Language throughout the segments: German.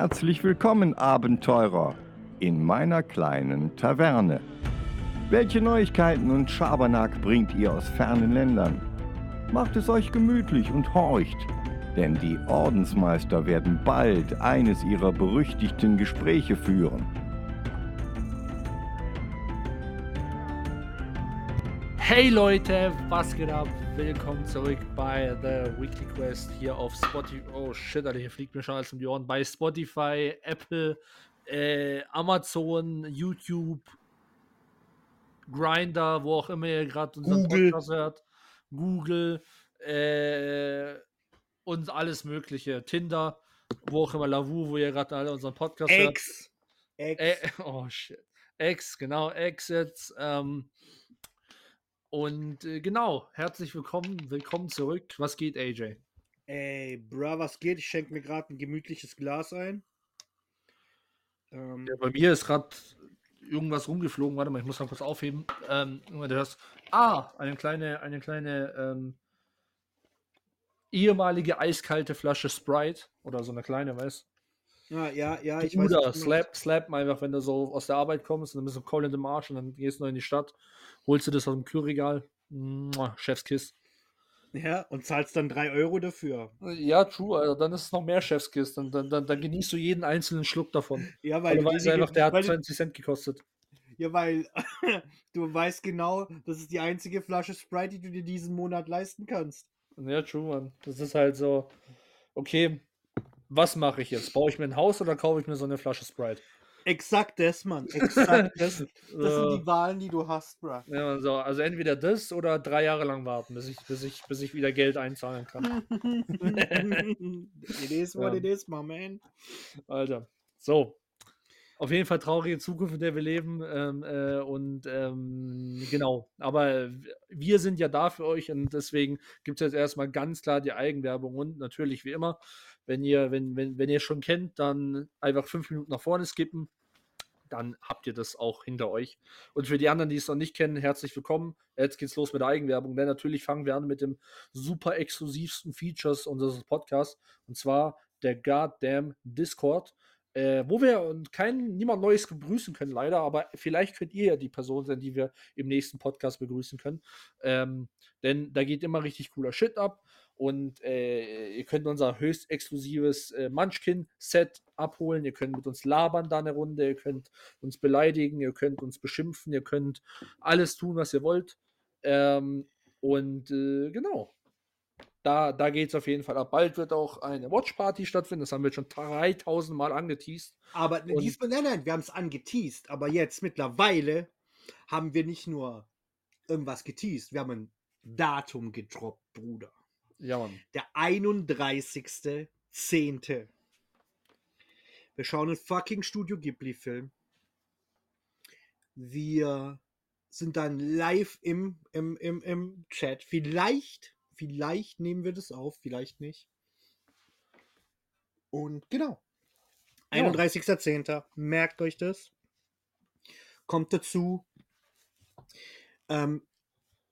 Herzlich willkommen, Abenteurer, in meiner kleinen Taverne. Welche Neuigkeiten und Schabernack bringt ihr aus fernen Ländern? Macht es euch gemütlich und horcht, denn die Ordensmeister werden bald eines ihrer berüchtigten Gespräche führen. Hey Leute, was geht ab? Willkommen zurück bei The Weekly Quest hier auf Spotify. Oh shit, Alter, hier fliegt mir schon alles um die Ohren. Bei Spotify, Apple, äh, Amazon, YouTube, Grinder, wo auch immer ihr gerade unseren Google. Podcast hört. Google äh, und alles Mögliche. Tinder, wo auch immer, Lavu, wo ihr gerade alle unseren Podcast hört. X. X. Äh, oh shit. X, genau, X jetzt. Ähm, und äh, genau, herzlich willkommen, willkommen zurück. Was geht, AJ? Ey, bra, was geht? Ich schenke mir gerade ein gemütliches Glas ein. Ähm, Ja, bei mir ist gerade irgendwas rumgeflogen. Warte mal, ich muss mal kurz aufheben. Ähm, du hörst. Ah, eine kleine, eine kleine ähm, ehemalige eiskalte Flasche Sprite oder so eine kleine, weißt ja, ja, ja, ich du? weiß. Oder slap, slap einfach, wenn du so aus der Arbeit kommst und dann bist du voll in dem Arsch und dann gehst du noch in die Stadt, holst du das aus dem Kühlregal. Chefskiss. Ja, und zahlst dann 3 Euro dafür. Ja, true, Alter. Dann ist es noch mehr Chefskiss. Dann, dann, dann, dann genießt du jeden einzelnen Schluck davon. Ja, Weil weil, du weißt einfach, der hat weil, 20 Cent gekostet. ja, weil du weißt genau, das ist die einzige Flasche Sprite, die du dir diesen Monat leisten kannst. Ja, true, Mann. Das ist halt so, okay, was mache ich jetzt? Baue ich mir ein Haus oder kaufe ich mir so eine Flasche Sprite? Exakt das, Mann. Exakt das. Das sind die Wahlen, die du hast, bra. ja, Mann, so, also entweder das oder drei Jahre lang warten, bis ich, bis ich, bis ich wieder Geld einzahlen kann. it is what Ja. it is, my man. Alter. So. Auf jeden Fall traurige Zukunft, in der wir leben. Ähm, äh, und ähm, genau. Aber wir sind ja da für euch und deswegen gibt es jetzt erstmal ganz klar die Eigenwerbung und natürlich wie immer, wenn ihr, wenn, wenn, wenn ihr schon kennt, dann einfach fünf Minuten nach vorne skippen. Dann habt ihr das auch hinter euch. Und für die anderen, die es noch nicht kennen, herzlich willkommen. Jetzt geht's los mit der Eigenwerbung. Denn natürlich fangen wir an mit dem super exklusivsten Features unseres Podcasts. Und zwar der Goddamn Discord äh, wo wir kein, niemand Neues begrüßen können, leider, aber vielleicht könnt ihr ja die Person sein, die wir im nächsten Podcast begrüßen können. Ähm, denn da geht immer richtig cooler Shit ab und äh, ihr könnt unser höchst exklusives äh, Munchkin-Set abholen. Ihr könnt mit uns labern da eine Runde, ihr könnt uns beleidigen, ihr könnt uns beschimpfen, ihr könnt alles tun, was ihr wollt. Ähm, und äh, genau. Da, da geht es auf jeden Fall ab. Bald wird auch eine Watchparty stattfinden. Das haben wir schon 3000 Mal angeteased. Aber Und- diesmal, nein, nein, wir haben es angeteased. Aber jetzt mittlerweile haben wir nicht nur irgendwas geteased, wir haben ein Datum gedroppt, Bruder. Ja, Mann. Der 31.10. Wir schauen einen fucking Studio Ghibli-Film. Wir sind dann live im, im, im, im Chat. Vielleicht, vielleicht nehmen wir das auf, vielleicht nicht. Und genau. Ja. 31.10. Merkt euch das. Kommt dazu. Ähm,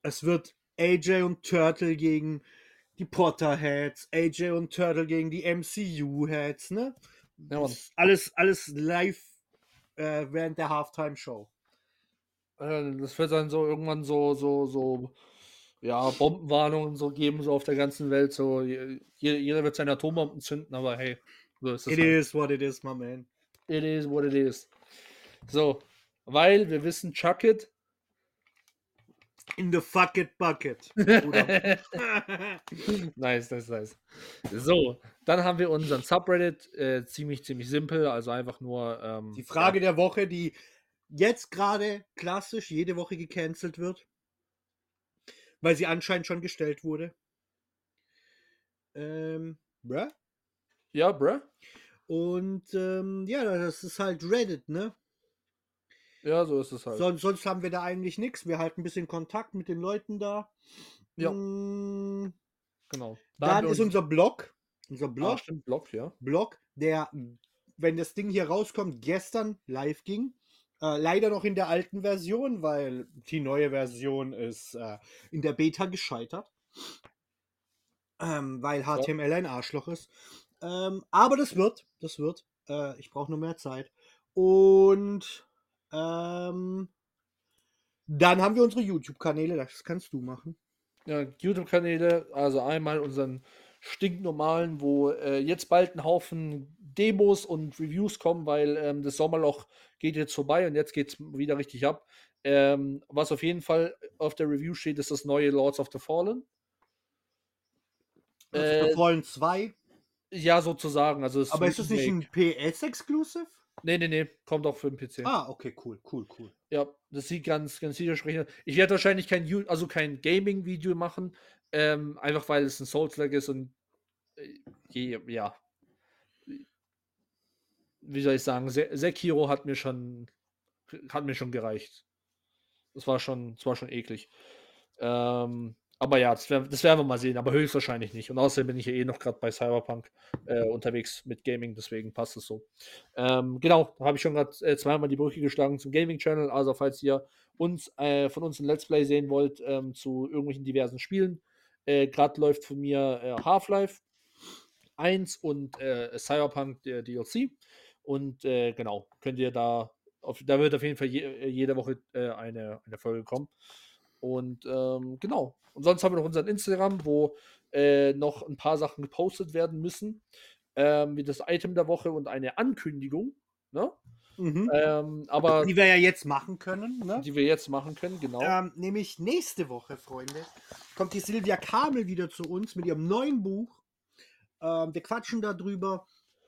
es wird AJ und Turtle gegen die Potterheads, AJ und Turtle gegen die MCU-Heads, ne? Ja, alles, alles live äh, während der Halftime-Show. Äh, Das wird dann so irgendwann so, so, so, ja, Bombenwarnungen so geben, so auf der ganzen Welt. So, je- jeder wird seine Atombomben zünden, aber hey, so ist es. It halt. is what it is, my man. It is what it is. So, weil wir wissen, Chuck it. In the fuck it bucket. Nice, nice, nice. So, dann haben wir unseren Subreddit. Äh, ziemlich, ziemlich simpel. Also einfach nur. Ähm, Die Frage der Woche, die jetzt gerade klassisch jede Woche gecancelt wird, weil sie anscheinend schon gestellt wurde. Ähm, bruh. Ja, bruh. Und ähm, ja, das ist halt Reddit, ne? Ja, so ist es halt. Son sonst haben wir da eigentlich nichts. Wir halten ein bisschen Kontakt mit den Leuten da. Ja. Mm, genau. Da Dann ist uns- unser Blog. Unser Blog. Ah, stimmt, Blog, ja. Blog, der, wenn das Ding hier rauskommt, gestern live ging. Äh, leider noch in der alten Version, weil die neue Version ist äh, in der Beta gescheitert. Ähm, weil HTML ein Arschloch ist. Ähm, aber das wird, das wird. Äh, ich brauche nur mehr Zeit. Und ähm, dann haben wir unsere YouTube-Kanäle. Das kannst du machen. Ja, YouTube-Kanäle, also einmal unseren stinknormalen, wo äh, jetzt bald ein Haufen Demos und Reviews kommen, weil ähm, das Sommerloch geht jetzt vorbei und jetzt geht es wieder richtig ab. Ähm, was auf jeden Fall auf der Review steht, ist das neue Lords of the Fallen. Äh, Fallen 2. Ja, sozusagen. Also es Aber ist das nicht ein PS-Exclusive? Nee, nee, nee, kommt auch für den PC. Ah, okay, cool, cool, cool. Ja, das sieht ganz, ganz widersprechend. Ich werde wahrscheinlich kein, also kein Gaming-Video machen, ähm, einfach weil es ein Souls-like ist und äh, ja. Wie soll ich sagen, Se Sekiro hat mir schon, hat mir schon gereicht. Das war schon, das war schon eklig. Ähm, aber ja, das, wär, das werden wir mal sehen, aber höchstwahrscheinlich nicht. Und außerdem bin ich ja eh noch gerade bei Cyberpunk äh, unterwegs mit Gaming, deswegen passt es so. Ähm, genau, da habe ich schon gerade äh, zweimal die Brücke geschlagen zum Gaming-Channel. Also, falls ihr uns äh, von uns ein Let's Play sehen wollt ähm, zu irgendwelchen diversen Spielen, äh, gerade läuft von mir äh, Half-Life 1 und äh, Cyberpunk der DLC. Und äh, genau, könnt ihr da, auf, da wird auf jeden Fall je, jede Woche äh, eine, eine Folge kommen. Und ähm, genau. Und sonst haben wir noch unseren Instagram, wo äh, noch ein paar Sachen gepostet werden müssen. Ähm, wie das Item der Woche und eine Ankündigung. Ne? Mhm. Ähm, aber die wir ja jetzt machen können. Ne? die wir jetzt machen können, genau. Ähm, nämlich nächste Woche, Freunde, kommt die Silvia Kamel wieder zu uns mit ihrem neuen Buch. Ähm, wir quatschen darüber.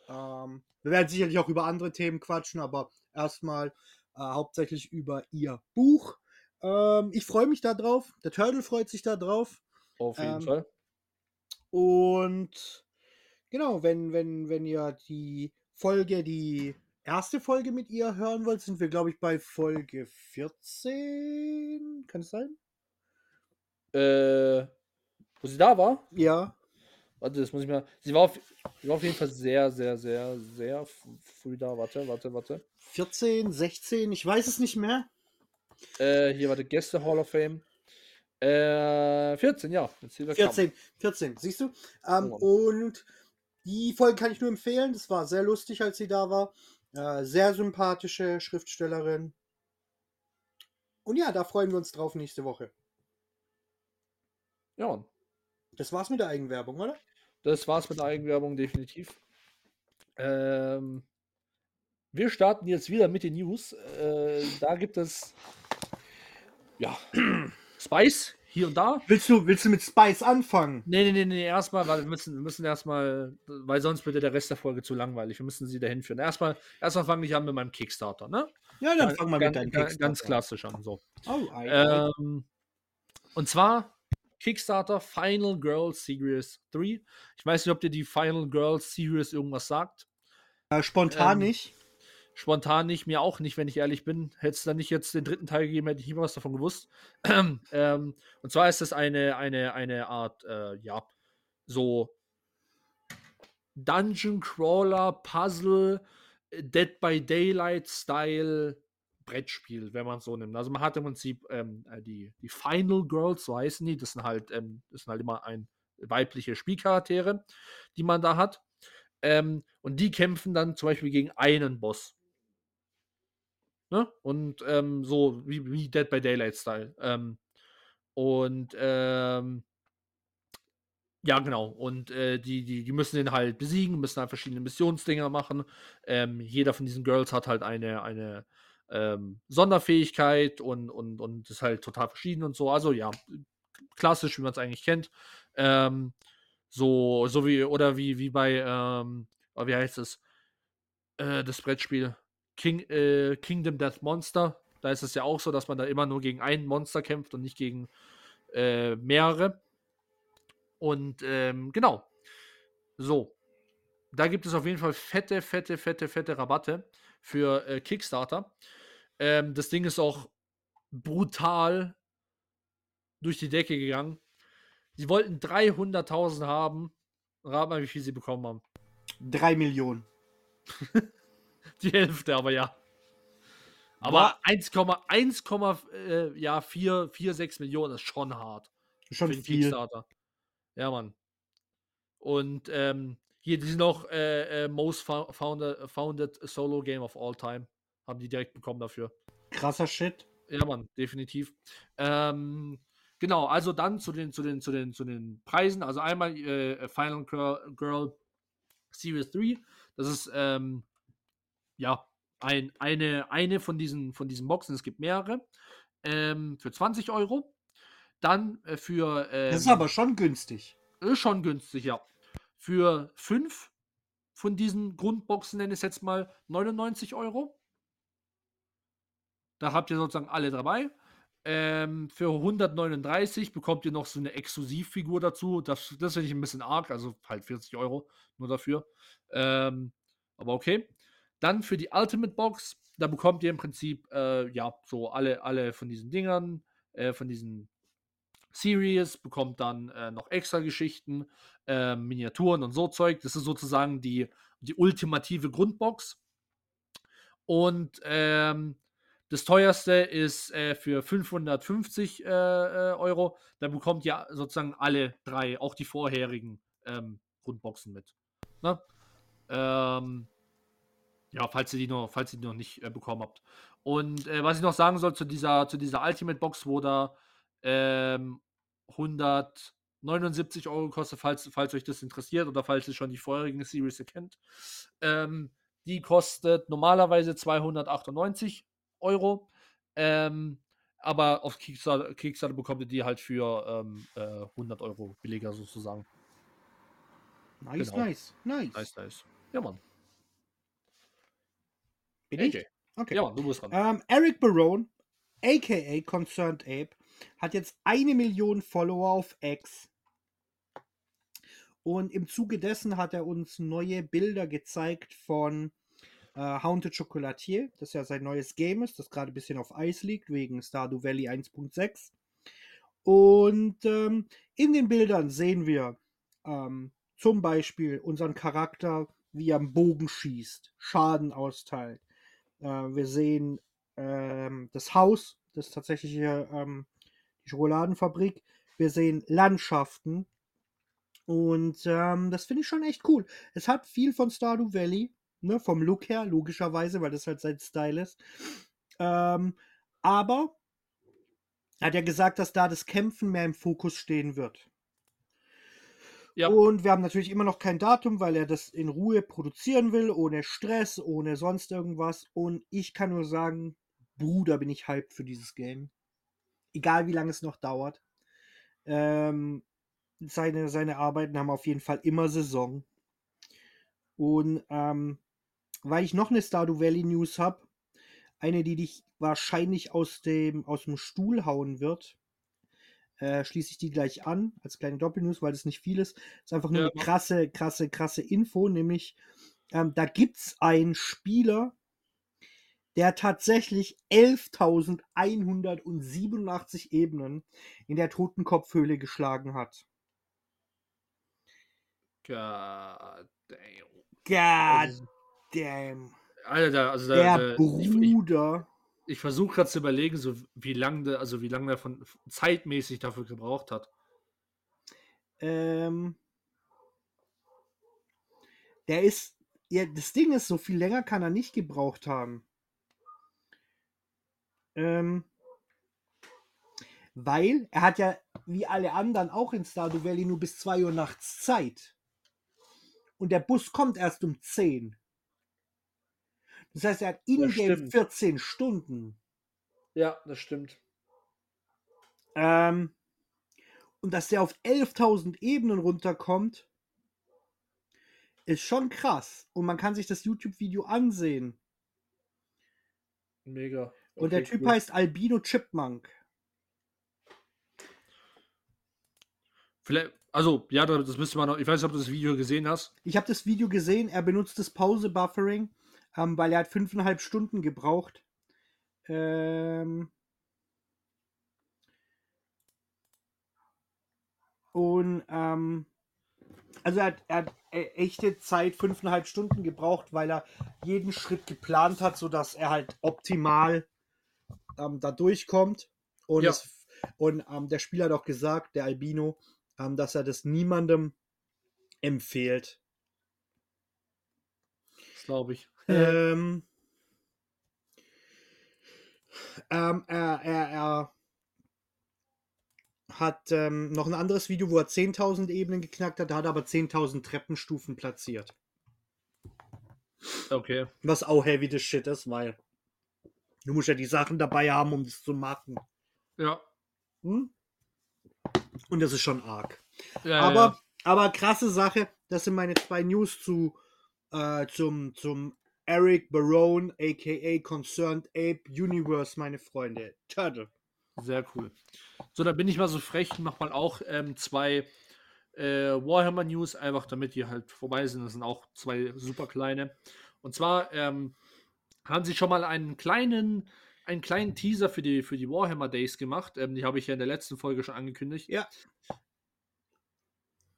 Ähm, wir werden sicherlich auch über andere Themen quatschen, aber erstmal äh, hauptsächlich über ihr Buch. Ähm, ich freue mich darauf. Der Turtle freut sich darauf. Auf jeden ähm, Fall. Und genau, wenn, wenn, wenn ihr die Folge, die erste Folge mit ihr hören wollt, sind wir, glaube ich, bei Folge 14. Kann es sein? Äh, wo sie da war, Ja. warte, das muss ich mal. Sie war auf, sie war auf jeden Fall sehr, sehr, sehr, sehr früh da. Warte, warte, warte. 14, 16, ich weiß es nicht mehr. Äh, hier, warte, Gäste Hall of Fame. Äh, 14, ja. Mit Silvia Kamp. 14, 14, siehst du? Ähm, Oh. und die Folge kann ich nur empfehlen. Das war sehr lustig, als sie da war. Äh, sehr sympathische Schriftstellerin. Und ja, da freuen wir uns drauf nächste Woche. Ja. Das war's mit der Eigenwerbung, oder? Das war's mit der Eigenwerbung, definitiv. Ähm, wir starten jetzt wieder mit den News. Äh, da gibt es ja Spice hier und da. Willst du, willst du mit Spice anfangen? Nee, nee, nee, nee, erstmal, weil wir müssen, wir müssen erstmal, weil sonst wird der Rest der Folge zu langweilig. Wir müssen sie dahin führen. Erstmal, erstmal fange ich an mit meinem Kickstarter, ne? Ja, dann Ganz- fang mal ganz, mit deinem Kickstarter ganz an. klassisch an. So. Oh. Ähm, und zwar Kickstarter Final Girls Series 3. Ich weiß nicht, ob dir die Final Girls Series irgendwas sagt. Äh, spontan ähm, nicht. Spontan nicht, mir auch nicht, wenn ich ehrlich bin. Hätte es dann nicht jetzt den dritten Teil gegeben, hätte ich nie was davon gewusst. ähm, und zwar ist es eine, eine, eine Art, äh, ja, so Dungeon Crawler, Puzzle, äh, Dead by Daylight Style Brettspiel, wenn man es so nimmt. Also man hat im Prinzip ähm, äh, die, die Final Girls, so heißen die. Das sind halt, ähm, das sind halt immer ein weibliche Spielcharaktere, die man da hat. Ähm, und die kämpfen dann zum Beispiel gegen einen Boss. Ne? Und ähm, so wie, wie Dead by Daylight Style. Ähm, und ähm, ja, genau. Und äh, die, die, die müssen den halt besiegen, müssen halt verschiedene Missionsdinger machen. Ähm, jeder von diesen Girls hat halt eine, eine ähm, Sonderfähigkeit und, und, und ist halt total verschieden und so. Also ja, klassisch, wie man es eigentlich kennt. Ähm, so, so wie, oder wie, wie bei, oh, wie heißt es? Äh, das Brettspiel King, äh, Kingdom Death Monster. Da ist es ja auch so, dass man da immer nur gegen ein Monster kämpft und nicht gegen äh, mehrere. Und ähm, genau. So. Da gibt es auf jeden Fall fette, fette, fette, fette Rabatte für äh, Kickstarter. Ähm, das Ding ist auch brutal durch die Decke gegangen. Sie wollten 300.000 haben. Rat mal, wie viel sie bekommen haben. Drei Millionen. Die Hälfte, aber ja. Aber 1,1, äh, ja, 4, 4, 6 Millionen ist schon hart. Schon für den viel. Kickstarter. Ja, Mann. Und ähm, Hier, die sind auch äh, äh, Most fo- founded, founded Solo Game of All Time. Haben die direkt bekommen dafür. Krasser Shit. Ja, Mann, definitiv. Ähm, genau, also dann zu den, zu den, zu den, zu den Preisen. Also einmal äh, Final Girl, Girl Series 3. Das ist ähm, ja ein, eine, eine von diesen, von diesen Boxen. Es gibt mehrere. Ähm, für 20 Euro. Dann äh, für. Ähm, Das ist aber schon günstig. ist schon günstig, ja. Für 5 von diesen Grundboxen nenne ich es jetzt mal 99 Euro. Da habt ihr sozusagen alle dabei. Ähm, für 139 bekommt ihr noch so eine Exklusivfigur dazu. Das, das finde ich ein bisschen arg, also halt 40 Euro nur dafür. Ähm, aber okay. Dann für die Ultimate Box, da bekommt ihr im Prinzip äh, ja so alle, alle von diesen Dingern, äh, von diesen Series, bekommt dann äh, noch extra Geschichten, äh, Miniaturen und so Zeug. Das ist sozusagen die, die ultimative Grundbox. Und ähm, das teuerste ist äh, für 550 äh, äh, Euro. Da bekommt ihr sozusagen alle drei, auch die vorherigen ähm, Grundboxen mit. Ne? Ähm, ja, falls ihr die noch, falls ihr die noch nicht äh, bekommen habt. Und äh, was ich noch sagen soll zu dieser, zu dieser Ultimate Box, wo da ähm, 179 Euro kostet, falls, falls euch das interessiert oder falls ihr schon die vorherigen Series kennt. Ähm, die kostet normalerweise 298 Euro. Ähm, aber auf Kickstarter, Kickstarter bekommt ihr die halt für ähm, äh, 100 Euro billiger sozusagen. Nice, Genau. nice, nice. Nice, nice. Ja, Mann. Bin ich? AJ. Okay. Ja, du bist dran. Ähm, Eric Barone, aka Concerned Ape, hat jetzt eine Million Follower auf X. Und im Zuge dessen hat er uns neue Bilder gezeigt von äh, Haunted Chocolatier, das ja sein neues Game ist, das gerade ein bisschen auf Eis liegt, wegen Stardew Valley 1.6. Und ähm, in den Bildern sehen wir ähm, zum Beispiel unseren Charakter, wie er am Bogen schießt, Schaden austeilt. Äh, wir sehen ähm, das Haus, das tatsächliche ähm, die Schokoladenfabrik. Wir sehen Landschaften. Und ähm, das finde ich schon echt cool. Es hat viel von Stardew Valley, ne, vom Look her, logischerweise, weil das halt sein Style ist. Ähm, aber hat er gesagt, dass da das Kämpfen mehr im Fokus stehen wird. Ja. Und wir haben natürlich immer noch kein Datum, weil er das in Ruhe produzieren will, ohne Stress, ohne sonst irgendwas. Und ich kann nur sagen, Bruder, bin ich hyped für dieses Game. Egal wie lange es noch dauert. Ähm, seine, seine Arbeiten haben auf jeden Fall immer Saison. Und ähm, weil ich noch eine Stardew Valley News habe, eine, die dich wahrscheinlich aus dem, aus dem Stuhl hauen wird, äh, schließe ich die gleich an, als kleine Doppelnews, weil das nicht viel ist. ist einfach nur Ja, eine krasse, krasse, krasse Info, nämlich ähm, da gibt es einen Spieler, der tatsächlich 11.187 Ebenen in der Totenkopfhöhle geschlagen hat. God damn. God Also, damn. Alter, also da, Der da, ich, ich, Bruder. Ich versuche gerade zu überlegen, so wie lange also wie lange der von zeitmäßig dafür gebraucht hat. Ähm, der ist, ja, das Ding ist, so viel länger kann er nicht gebraucht haben. Ähm, weil er hat ja, wie alle anderen, auch in Stardew Valley nur bis 2 Uhr nachts Zeit. Und der Bus kommt erst um 10. Das heißt, er hat in-game stimmt. 14 Stunden. Ja, das stimmt. Ähm, und dass der auf 11.000 Ebenen runterkommt, ist schon krass. Und man kann sich das YouTube-Video ansehen. Mega. Und der Okay, Typ cool. heißt Albino Chipmunk. Vielleicht, also, ja, das müsste man noch. Ich weiß nicht, ob du das Video gesehen hast. Ich habe das Video gesehen, er benutzt das Pause-Buffering, ähm, weil er hat fünfeinhalb Stunden gebraucht. Ähm, und ähm, also er hat, er hat e- echte Zeit fünfeinhalb Stunden gebraucht, weil er jeden Schritt geplant hat, sodass er halt optimal ähm, da durchkommt. Und, Ja. es, und ähm, der Spieler hat auch gesagt, der Albino, ähm, dass er das niemandem empfiehlt, glaube ich. Ähm, ähm, er, er, er hat ähm, noch ein anderes Video, wo er 10.000 Ebenen geknackt hat, hat aber 10.000 Treppenstufen platziert. Okay. Was auch heavy the shit ist, weil du musst ja die Sachen dabei haben, um das zu machen. Ja. Hm? Und das ist schon arg. ja aber, ja. aber krasse Sache, das sind meine zwei News zu äh, zum, zum Eric Barone, aka Concerned Ape Universe, meine Freunde. Turtle. Sehr cool. So, dann bin ich mal so frech und mach mal auch ähm, zwei äh, Warhammer News, einfach damit die halt vorbei sind. Das sind auch zwei super kleine. Und zwar ähm, haben sie schon mal einen kleinen, einen kleinen Teaser für die, für die Warhammer Days gemacht. Ähm, die habe ich ja in der letzten Folge schon angekündigt. Ja.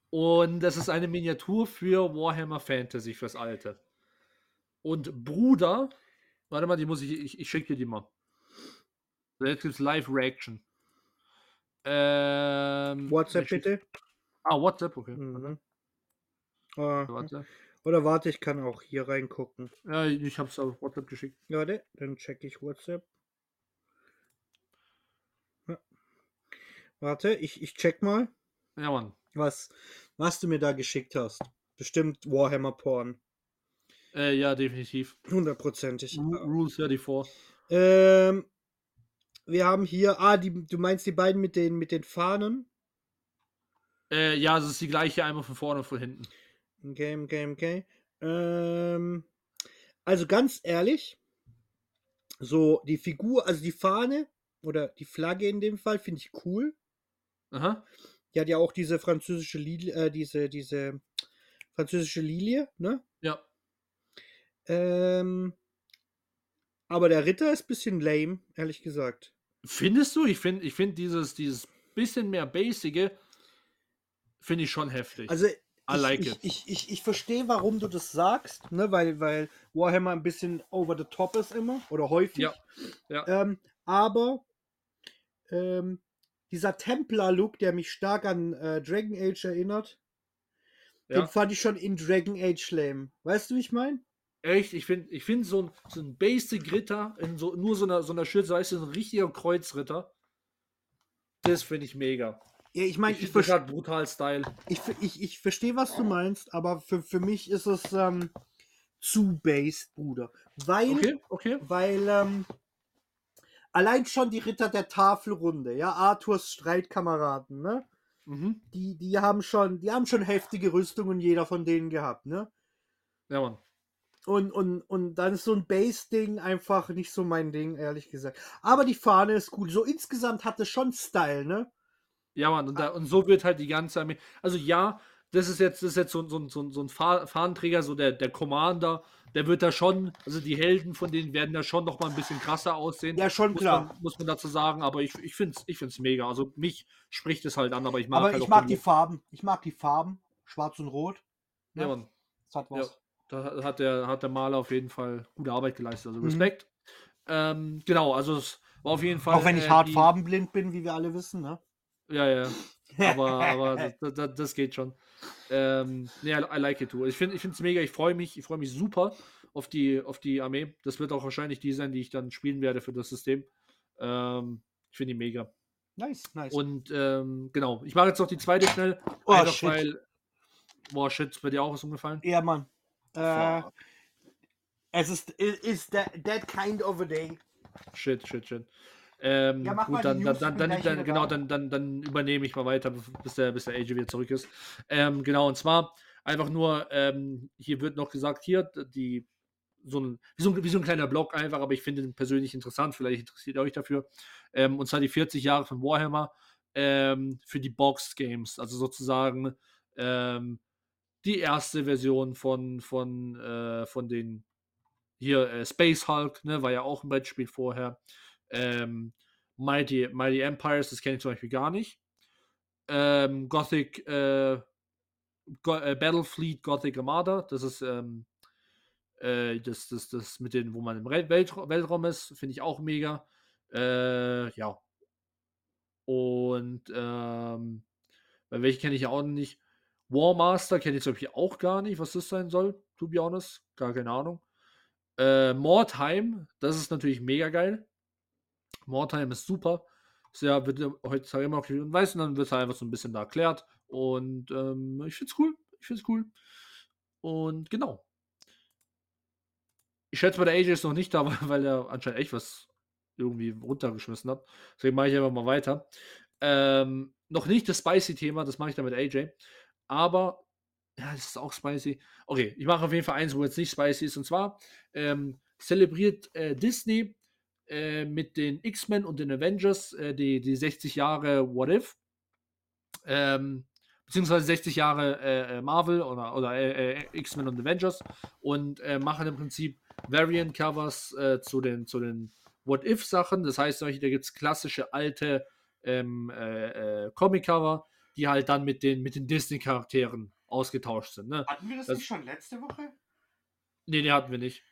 Und das ist eine Miniatur für Warhammer Fantasy fürs Alte. Und Bruder, warte mal, die muss ich, ich, ich schicke dir die mal. Jetzt gibt's Live Reaction. Ähm, WhatsApp bitte. Ah, WhatsApp, okay. Mhm. Äh, Warte. oder warte, ich kann auch hier reingucken. Ja, ich hab's auf WhatsApp geschickt. Warte, dann check ich WhatsApp. Ja. Warte, ich, ich check mal, Ja, Mann. was, was du mir da geschickt hast. Bestimmt Warhammer Porn. Äh, ja, definitiv. Hundertprozentig. Ru- Rule 34. Ähm, wir haben hier, ah, die, du meinst die beiden mit den, mit den Fahnen? Äh, ja, es ist die gleiche, einmal von vorne und von hinten. Okay, okay, okay. Ähm, also ganz ehrlich, so die Figur, also die Fahne oder die Flagge in dem Fall finde ich cool. Aha. Die hat ja auch diese französische Lilie, äh, diese, diese französische Lilie, ne? Ja. Ähm, aber der Ritter ist ein bisschen lame, ehrlich gesagt. Findest du? Ich finde ich find dieses, dieses bisschen mehr Basige, finde ich schon heftig. Also I ich, like ich, it. ich, ich, ich verstehe, warum du das sagst, ne? weil, weil Warhammer ein bisschen over the top ist immer oder häufig. Ja, ja. Ähm, aber ähm, dieser Templar-Look, der mich stark an äh, Dragon Age erinnert, Ja. den fand ich schon in Dragon Age lame. Weißt du, wie ich meine? Echt, ich finde ich find so ein, so ein Basic-Ritter, in so, nur so einer, so einer Schürze, weißt du, so ein richtiger Kreuzritter. Das finde ich mega. Ja, ich meine, Ich ich, verstehe, brutal Style. ich, ich, ich verstehe, was du meinst, aber für, für mich ist es ähm, zu based, Bruder. Weil, Okay, okay. weil ähm, allein schon die Ritter der Tafelrunde, ja, Arthurs Streitkameraden, ne? Mhm. Die, die haben schon, die haben schon heftige Rüstungen, jeder von denen gehabt, ne? Ja, Mann. Und, und, und dann ist so ein Base-Ding einfach nicht so mein Ding, ehrlich gesagt. Aber die Fahne ist cool. So insgesamt hat es schon Style, ne? Ja, Mann, und, da, und so wird halt die ganze Armee. Also ja, das ist jetzt, das ist jetzt so, so, so, so ein Fahnenträger, so der, der Commander, der wird da schon, also die Helden von denen werden da schon noch mal ein bisschen krasser aussehen. Ja, schon muss klar. Man, muss man dazu sagen, aber ich, ich finde es ich find's mega. Also mich spricht es halt an, aber ich mag Aber halt ich mag die. Farben. Ich mag die Farben. Schwarz und Rot. Ja, Mann. Das hat Ja. Da hat der, hat der Maler auf jeden Fall gute Arbeit geleistet. Also Mhm. Respekt. Ähm, genau, also es war auf jeden Fall. Auch wenn ich äh, hart die- farbenblind bin, wie wir alle wissen, ne? Ja, ja. Aber, aber das, das, das geht schon. Ähm, nee, I, I like it too. Ich finde es mega, ich freue mich, ich freue mich super auf die, auf die Armee. Das wird auch wahrscheinlich die sein, die ich dann spielen werde für das System. Ähm, ich finde die mega. Nice, nice. Und ähm, genau, ich mache jetzt noch die zweite schnell. Oh, einfach shit. weil. Boah, shit, ist bei dir auch was umgefallen? ja, Mann. Äh, es ist, is that, that kind of a day. Shit, shit, shit. Ähm, Ja, gut, dann, dann, dann, dann, dann genau, da. dann, dann, dann übernehme ich mal weiter, bis der, bis der AJ wieder zurück ist. Ähm, genau, und zwar einfach nur, ähm, hier wird noch gesagt, hier, die, so ein, wie so ein, wie so ein kleiner Blog einfach, aber ich finde den persönlich interessant, vielleicht interessiert ihr euch dafür. Ähm, und zwar die 40 Jahre von Warhammer ähm, für die Boxed Games, also sozusagen ähm, die erste Version von, von, äh, von den hier äh, Space Hulk, ne, war ja auch ein Brettspiel vorher. Ähm, Mighty, Mighty Empires, das kenne ich zum Beispiel gar nicht. Ähm, Gothic, äh, Go äh, Battlefleet Gothic Armada, das ist ähm, äh, das, das, das mit den, wo man im Welt Weltraum ist, finde ich auch mega. Äh, ja. Und ähm, welchen kenne ich ja auch nicht. War Master kenne ich zum Beispiel auch gar nicht, was das sein soll. to be honest. Gar keine Ahnung. Äh, Mordheim, das ist natürlich mega geil. Mordheim ist super. Ja, wird heutzutage immer auf und weiß, und dann wird es einfach so ein bisschen da erklärt. Und ähm, ich find's cool. Ich find's cool. Und genau. Ich schätze mal, der AJ ist noch nicht da, weil er anscheinend echt was irgendwie runtergeschmissen hat. Deswegen mache ich einfach mal weiter. Ähm, noch nicht das Spicy-Thema, das mache ich dann mit AJ. Aber, ja, das ist auch spicy. Okay, ich mache auf jeden Fall eins, wo jetzt nicht spicy ist. Und zwar ähm, zelebriert äh, Disney äh, mit den X-Men und den Avengers äh, die, die 60 Jahre What If. Ähm, beziehungsweise 60 Jahre äh, äh, Marvel oder, oder äh, X-Men und Avengers und machen im Prinzip Variant-Covers zu den, zu den What-If-Sachen. Das heißt, da gibt es klassische alte ähm, äh, äh, Comic-Cover, die halt dann mit den, mit den Disney-Charakteren ausgetauscht sind. Ne? Hatten wir das, das, nicht schon letzte Woche? Nee, nee, hatten wir nicht.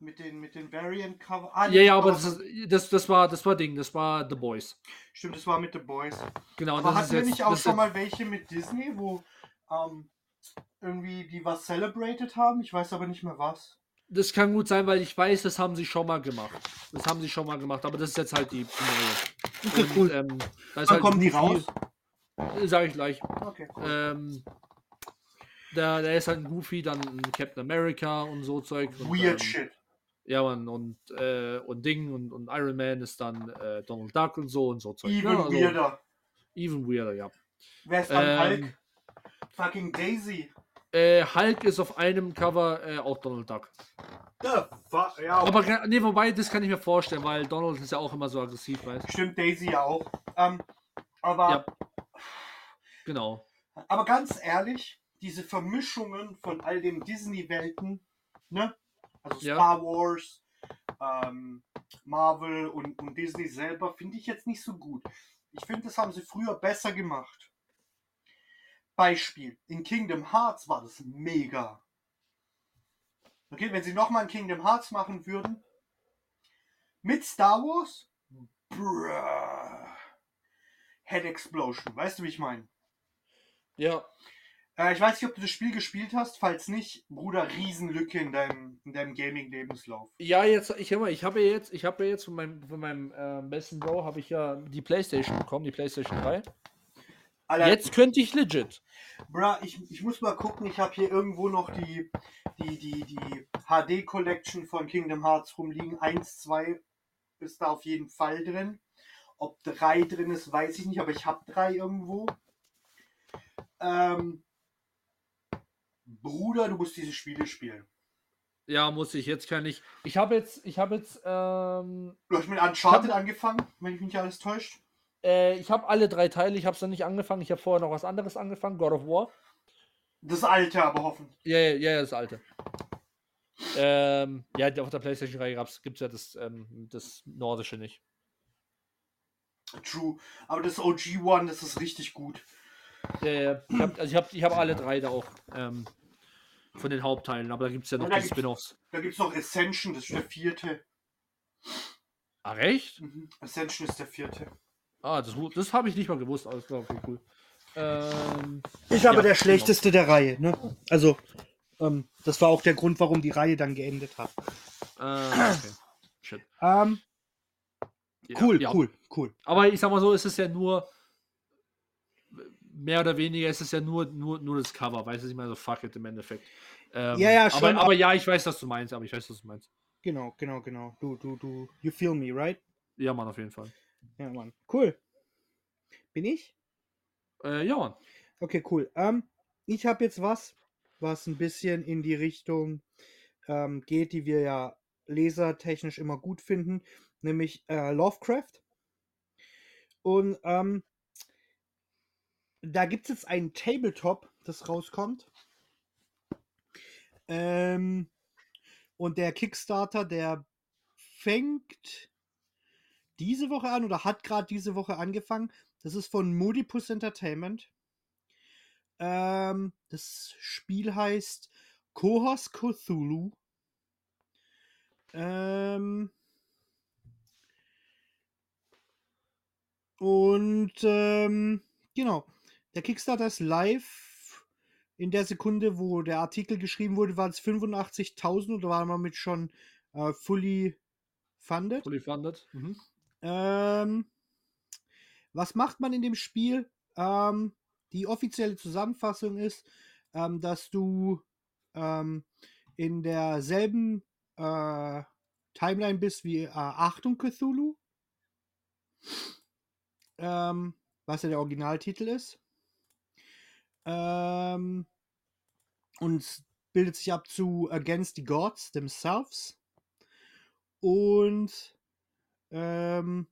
Mit den, mit den Variant-Cover. Ah, ja, ja, aber das, das, das, war, das war Ding, das war The Boys. Stimmt, das war mit The Boys. Genau, aber hatten wir jetzt, nicht auch schon mal welche mit Disney, wo ähm, irgendwie die was celebrated haben? Ich weiß aber nicht mehr was. Das kann gut sein, weil ich weiß, das haben sie schon mal gemacht. Das haben sie schon mal gemacht, aber das ist jetzt halt die, die neue. Und, cool. Ähm, Wann halt kommen die raus? Sag ich gleich. Okay, cool. Ähm, da, da ist halt ein Goofy, dann ein Captain America und so Zeug. Und, Weird ähm, shit. Ja, man, und, äh, und Ding und, und Iron Man ist dann äh, Donald Duck und so und so Zeug. Even ja, also, weirder. Even weirder, ja. Wer ist dann ähm, Hulk? Fucking Daisy. Äh, Hulk ist auf einem Cover äh, auch Donald Duck. Ja, Aber nee, wobei, das kann ich mir vorstellen, weil Donald ist ja auch immer so aggressiv, weißt Stimmt, Daisy ja auch. Ähm, aber. Ja. Genau. Aber ganz ehrlich, diese Vermischungen von all den Disney-Welten, ne? Also Star ja. Wars, ähm, Marvel und, und Disney selber, finde ich jetzt nicht so gut. Ich finde, das haben sie früher besser gemacht. Beispiel, in Kingdom Hearts war das mega. Okay, wenn sie nochmal ein Kingdom Hearts machen würden, mit Star Wars, bruh, Head Explosion, weißt du, wie ich meine? Ja. Äh, ich weiß nicht, ob du das Spiel gespielt hast. Falls nicht, Bruder, Riesenlücke in deinem, in deinem Gaming-Lebenslauf. Ja, jetzt, ich habe ich hab ja jetzt, ich habe ja jetzt von meinem, von meinem äh, besten Bro habe ich ja die Playstation bekommen, die Playstation 3. Alter, jetzt könnte ich legit. Bra, ich, ich muss mal gucken, ich habe hier irgendwo noch die, die, die, die HD Collection von Kingdom Hearts rumliegen. 1, 2 ist da auf jeden Fall drin. Ob 3 drin ist, weiß ich nicht, aber ich habe 3 irgendwo. Ähm, Bruder, du musst diese Spiele spielen. Ja, muss ich. Jetzt kann ich. Ich habe jetzt, ich habe jetzt. Ähm, du hast mit Uncharted hab, angefangen, wenn ich mich nicht alles täuscht. Äh, ich habe alle drei Teile. Ich habe es noch nicht angefangen. Ich habe vorher noch was anderes angefangen. God of War. Das alte, aber hoffen. Ja, ja, ja, das alte. ähm, ja, auf der PlayStation 3 gibt es ja das, ähm, das Nordische nicht. True. Aber das OG One, das ist richtig gut. Ja, ja. Ich habe also ich hab, ich hab alle drei da auch. Ähm, von den Hauptteilen, aber da gibt es ja noch die Spin-offs. Da gibt es noch Ascension, das ist der vierte. Ah, recht? Mhm. Ascension ist der vierte. Ah, das, das habe ich nicht mal gewusst. Alles klar, okay, cool. Ähm, ist aber ja, der schlechteste genau. der Reihe, ne? Also, ähm, das war auch der Grund, warum die Reihe dann geendet hat. Äh, okay. Shit. Ähm, cool, ja, cool, cool. Aber ich sag mal so, es ist ja nur mehr oder weniger ist es ja nur, nur, nur das Cover, weiß ich mal so fuck it im Endeffekt. Ähm, ja, ja, schon. Aber, aber, ja, ich weiß, was du meinst, aber ich weiß, was du meinst. Genau, genau, genau. Du, du, du, you feel me, right? Ja, Mann, auf jeden Fall. Ja, Mann. Cool. Bin ich? Äh, ja, Mann. Okay, cool. Ähm, ich habe jetzt was, was ein bisschen in die Richtung ähm, geht, die wir ja lesertechnisch immer gut finden, nämlich äh, Lovecraft. Und ähm, da gibt es jetzt einen Tabletop, das rauskommt. Ähm, und der Kickstarter, der fängt diese Woche an oder hat gerade diese Woche angefangen. Das ist von Moodipus Entertainment. Ähm, das Spiel heißt Kohos Cthulhu. Ähm, und ähm, genau. Der Kickstarter ist live in der Sekunde, wo der Artikel geschrieben wurde, waren es 85.000 oder waren wir mit schon äh, fully funded? Fully funded. Mhm. Ähm, was macht man in dem Spiel? Ähm, die offizielle Zusammenfassung ist, ähm, dass du ähm, in derselben äh, Timeline bist wie äh, Achtung Cthulhu. Ähm, was ja der Originaltitel ist. Ähm, und bildet sich ab zu Against the Gods themselves. Und ähm,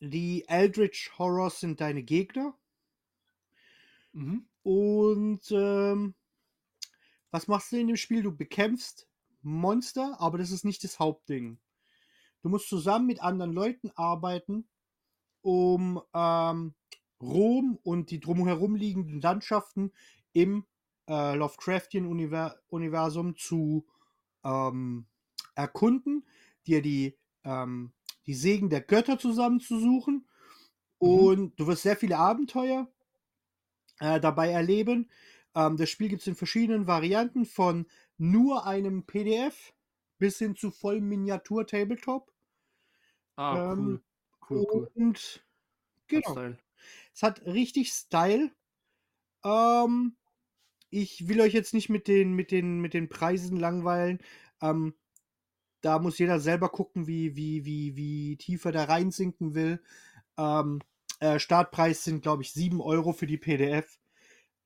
die Eldritch Horrors sind deine Gegner. Mhm. Und ähm, was machst du in dem Spiel? Du bekämpfst Monster, aber das ist nicht das Hauptding. Du musst zusammen mit anderen Leuten arbeiten, um ähm, Rom und die drumherum liegenden Landschaften im äh, Lovecraftian-Universum zu ähm, erkunden, dir die, ähm, die Segen der Götter zusammenzusuchen. Mhm. Und du wirst sehr viele Abenteuer äh, dabei erleben. Ähm, das Spiel gibt es in verschiedenen Varianten von nur einem PDF bis hin zu vollem Miniatur-Tabletop. Ah, Ähm, cool. Cool, cool. Und genau. Es hat richtig Style. Ähm, ich will euch jetzt nicht mit den, mit den, mit den Preisen langweilen. Ähm, da muss jeder selber gucken, wie, wie, wie, wie tief er da reinsinken will. Ähm, äh, Startpreis sind, glaube ich, 7 Euro für die PDF.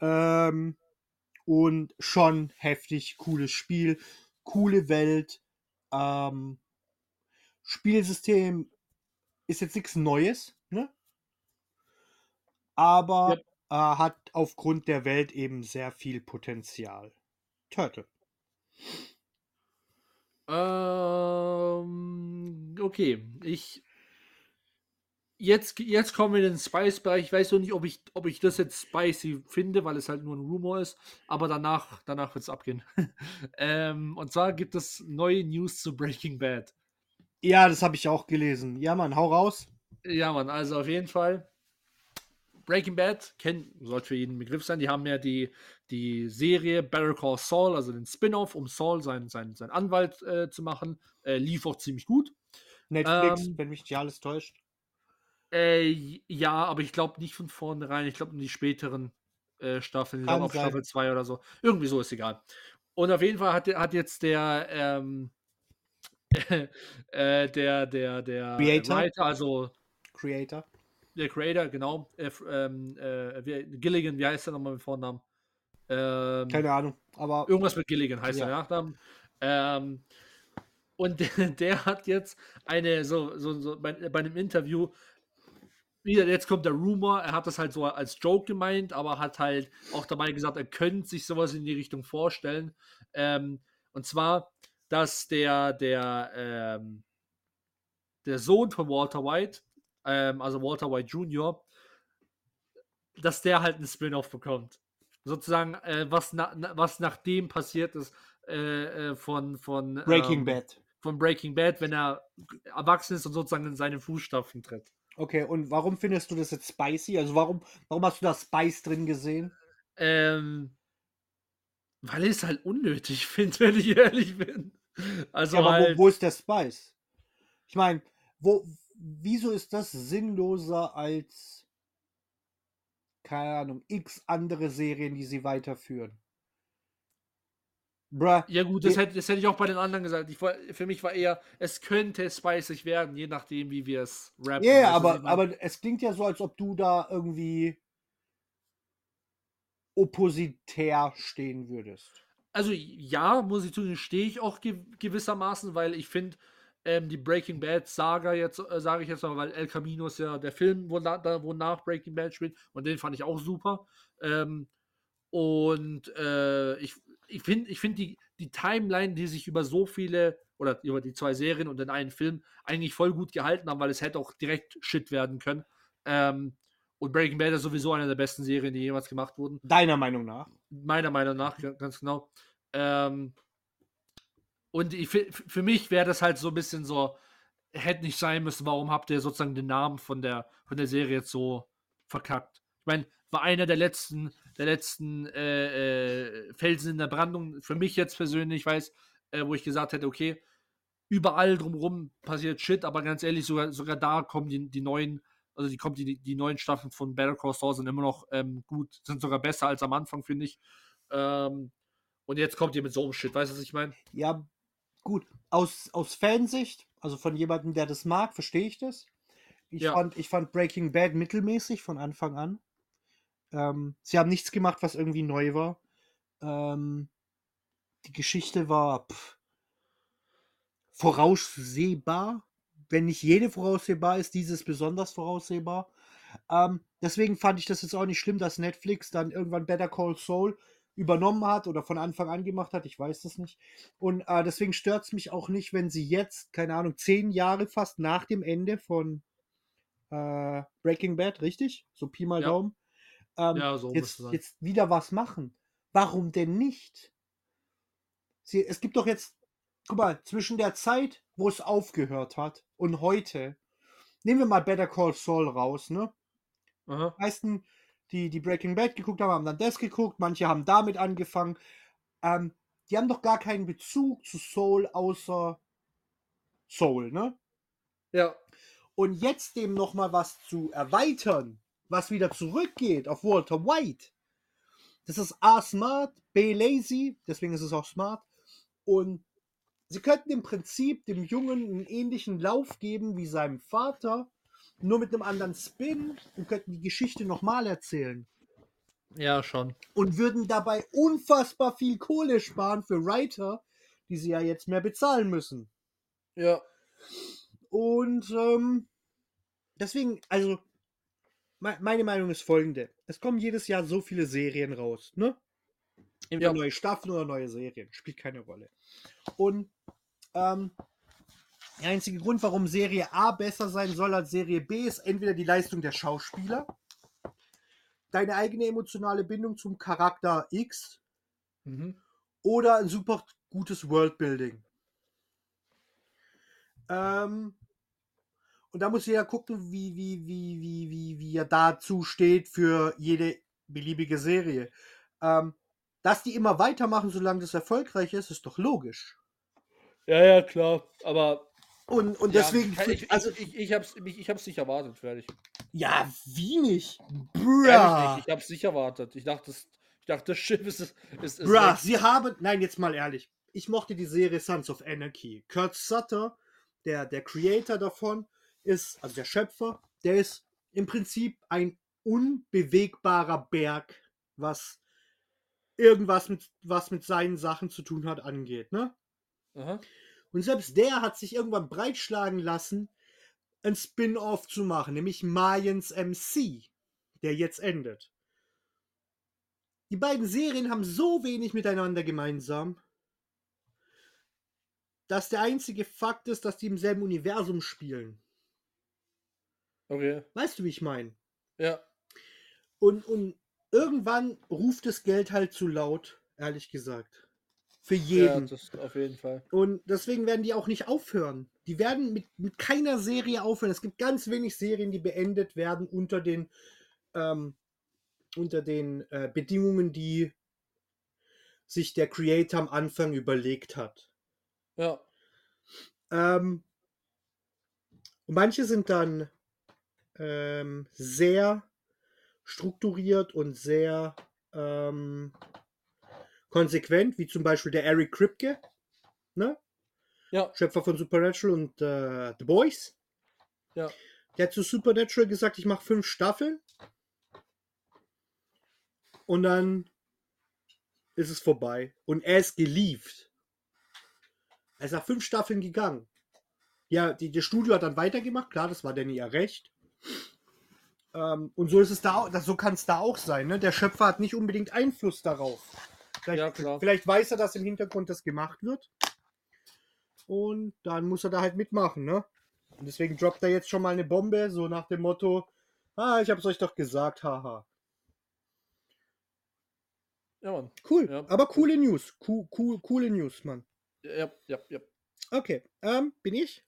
Ähm, und schon heftig cooles Spiel, coole Welt. Ähm, Spielsystem ist jetzt nichts Neues, ne? Aber Yep. äh, hat aufgrund der Welt eben sehr viel Potenzial. Turtle. Ähm, okay, ich. Jetzt, jetzt kommen wir in den Spice-Bereich. Ich weiß noch nicht, ob ich, ob ich das jetzt spicy finde, weil es halt nur ein Rumor ist. Aber danach, danach wird es abgehen. ähm, und zwar gibt es neue News zu Breaking Bad. Ja, das habe ich auch gelesen. Ja, Mann, hau raus. Ja, Mann, also auf jeden Fall. Breaking Bad kennt, sollte für jeden Begriff sein. Die haben ja die, die Serie Better Call Saul, also den Spin-off, um Saul seinen sein, sein Anwalt äh, zu machen. Äh, lief auch ziemlich gut. Netflix, Ähm, wenn mich nicht alles täuscht. Äh, ja, aber ich glaube nicht von vornherein. Ich glaube in die späteren äh, Staffeln. Ich auf. Staffel 2 oder so. Irgendwie so ist egal. Und auf jeden Fall hat, hat jetzt der, ähm, äh, der, der, der Creator? Writer, also Creator. Der Creator, genau, äh, ähm, äh, wie, Gilligan, wie heißt er nochmal mit Vornamen? Ähm, Keine Ahnung. Aber Irgendwas mit Gilligan heißt Ja. der Nachnamen. Ähm, und der, der hat jetzt eine, so, so, so bei, bei einem Interview, wieder, jetzt kommt der Rumor, er hat das halt so als Joke gemeint, aber hat halt auch dabei gesagt, er könnte sich sowas in die Richtung vorstellen. Ähm, und zwar, dass der, der, ähm, der Sohn von Walter White, ähm, also Walter White Jr., dass der halt einen Spin-off bekommt. Sozusagen, äh, was, na, was nach dem passiert ist äh, äh, von, von, Breaking ähm, Bad. von Breaking Bad, wenn er erwachsen ist und sozusagen in seine Fußstapfen tritt. Okay, und warum findest du das jetzt spicy? Also warum, warum hast du da Spice drin gesehen? Ähm, weil ich es halt unnötig finde, wenn ich ehrlich bin. Also Ja, aber halt, wo, wo ist der Spice? Ich meine, wo, wieso ist das sinnloser als, keine Ahnung, x andere Serien, die sie weiterführen? Bruh, ja gut, das hätte, das hätte ich auch bei den anderen gesagt. Ich, für mich war eher, es könnte spicy werden, je nachdem, wie wir es rappen. Ja, was aber, aber es klingt ja so, als ob du da irgendwie oppositär stehen würdest. Also ja, muss ich zugeben, stehe ich auch ge gewissermaßen, weil ich finde, ähm, die Breaking Bad Saga jetzt, äh, sage ich jetzt mal, weil El Camino ist ja der Film, wo, na, da, wo nach Breaking Bad spielt und den fand ich auch super. Ähm, und äh, ich, ich finde ich find die, die Timeline, die sich über so viele oder über die zwei Serien und den einen Film eigentlich voll gut gehalten haben, weil es hätte auch direkt Shit werden können. Ähm, und Breaking Bad ist sowieso eine der besten Serien, die jemals gemacht wurden Deiner Meinung nach? meiner Meinung nach, ga- ganz genau. Ähm, und ich, für mich wäre das halt so ein bisschen so, hätte nicht sein müssen, warum habt ihr sozusagen den Namen von der, von der Serie jetzt so verkackt? Ich meine, war einer der letzten, der letzten äh, äh, Felsen in der Brandung. Für mich jetzt persönlich, ich weiß, äh, wo ich gesagt hätte, okay, überall drumherum passiert Shit, aber ganz ehrlich, sogar, sogar da kommen die, die neuen, also die kommen die, die neuen Staffeln von Better Call Saul sind immer noch ähm, gut, sind sogar besser als am Anfang, finde ich. Ähm, und jetzt kommt ihr mit so einem Shit, weißt du, was ich meine? Ja, gut. Aus, aus Fansicht, also von jemandem, der das mag, verstehe ich das. Ich, Ja. fand, ich fand Breaking Bad mittelmäßig von Anfang an. Ähm, sie haben nichts gemacht, was irgendwie neu war. Ähm, die Geschichte war pff, voraussehbar. Wenn nicht jede voraussehbar ist, dieses besonders voraussehbar. Ähm, deswegen fand ich das jetzt auch nicht schlimm, dass Netflix dann irgendwann Better Call Saul übernommen hat oder von Anfang an gemacht hat. Ich weiß das nicht. Und äh, deswegen stört es mich auch nicht, wenn sie jetzt, keine Ahnung, zehn Jahre fast nach dem Ende von äh, Breaking Bad, richtig? So Pi mal Ja. Daumen. Ähm, Ja, so jetzt, jetzt wieder was machen. Warum denn nicht? Sie, es gibt doch jetzt, guck mal, zwischen der Zeit, wo es aufgehört hat und heute, nehmen wir mal Better Call Saul raus, ne? Aha. Die meisten, die, die Breaking Bad geguckt haben, haben dann das geguckt, manche haben damit angefangen. Ähm, die haben doch gar keinen Bezug zu Soul außer Soul, ne? Ja, Und jetzt dem nochmal was zu erweitern, was wieder zurückgeht auf Walter White. Das ist A smart, B lazy, deswegen ist es auch smart. Und sie könnten im Prinzip dem Jungen einen ähnlichen Lauf geben wie seinem Vater, nur mit einem anderen Spin und könnten die Geschichte nochmal erzählen. ja, schon. Und würden dabei unfassbar viel Kohle sparen für Writer, die sie ja jetzt mehr bezahlen müssen. Ja. Und ähm, deswegen, also, me meine Meinung ist folgende. Es kommen jedes Jahr so viele Serien raus, ne? Entweder Ja. neue Staffeln oder neue Serien. Spielt keine Rolle. Und ähm, der einzige Grund, warum Serie A besser sein soll als Serie B, ist entweder die Leistung der Schauspieler, deine eigene emotionale Bindung zum Charakter X Mhm. oder ein super gutes Worldbuilding. Ähm, und da muss jeder gucken, wie, wie, wie, wie, wie, wie er dazu steht für jede beliebige Serie. Ähm, dass die immer weitermachen, solange das erfolgreich ist, ist doch logisch. Ja, ja, klar. Aber Und, und ja, deswegen, kann- ich, also, ich, ich, ich, hab's, ich, ich hab's nicht erwartet, fertig. ja, wie nicht? Bruh. nicht, ich hab's nicht erwartet. Ich dachte, das, ich dachte, das Schiff ist, ist, ist Bruh, sie haben, nein, jetzt mal ehrlich. Ich mochte die Serie Sons of Anarchy. Kurt Sutter, der, der Creator davon, ist, also der Schöpfer, der ist im Prinzip ein unbewegbarer Berg, was irgendwas mit, was mit seinen Sachen zu tun hat, angeht, ne? Aha. Und selbst der hat sich irgendwann breitschlagen lassen, ein Spin-off zu machen, nämlich Mayans MC, der jetzt endet. Die beiden Serien haben so wenig miteinander gemeinsam, dass der einzige Fakt ist, dass die im selben Universum spielen. Okay. Weißt du, wie ich meine? Ja. Und, und irgendwann ruft das Geld halt zu laut, ehrlich gesagt. Für Ja, jeden. das auf jeden Fall. Und deswegen werden die auch nicht aufhören. Die werden mit, mit keiner Serie aufhören. Es gibt ganz wenig Serien, die beendet werden unter den, ähm, unter den äh, Bedingungen, die sich der Creator am Anfang überlegt hat. Ja. Ähm, und manche sind dann ähm, sehr strukturiert und sehr ähm, konsequent, wie zum Beispiel der Eric Kripke, ne? Ja. Schöpfer von Supernatural und äh, The Boys. Ja. Der hat zu Supernatural gesagt, ich mache fünf Staffeln. Und dann ist es vorbei. Und er ist gelieft. Er ist nach fünf Staffeln gegangen. Ja, die, das Studio hat dann weitergemacht, klar, das war denn ihr Recht. Ähm, und so ist es da so kann es da auch sein. Ne? Der Schöpfer hat nicht unbedingt Einfluss darauf. Vielleicht, Ja, vielleicht weiß er, dass im Hintergrund das gemacht wird. Und dann muss er da halt mitmachen, ne? Und deswegen droppt er jetzt schon mal eine Bombe, so nach dem Motto, ah, ich hab's euch doch gesagt, haha. Ja, Mann. Cool, Ja. aber coole News, cool, cool, coole News, Mann. Ja, ja, ja. Okay, ähm, bin ich?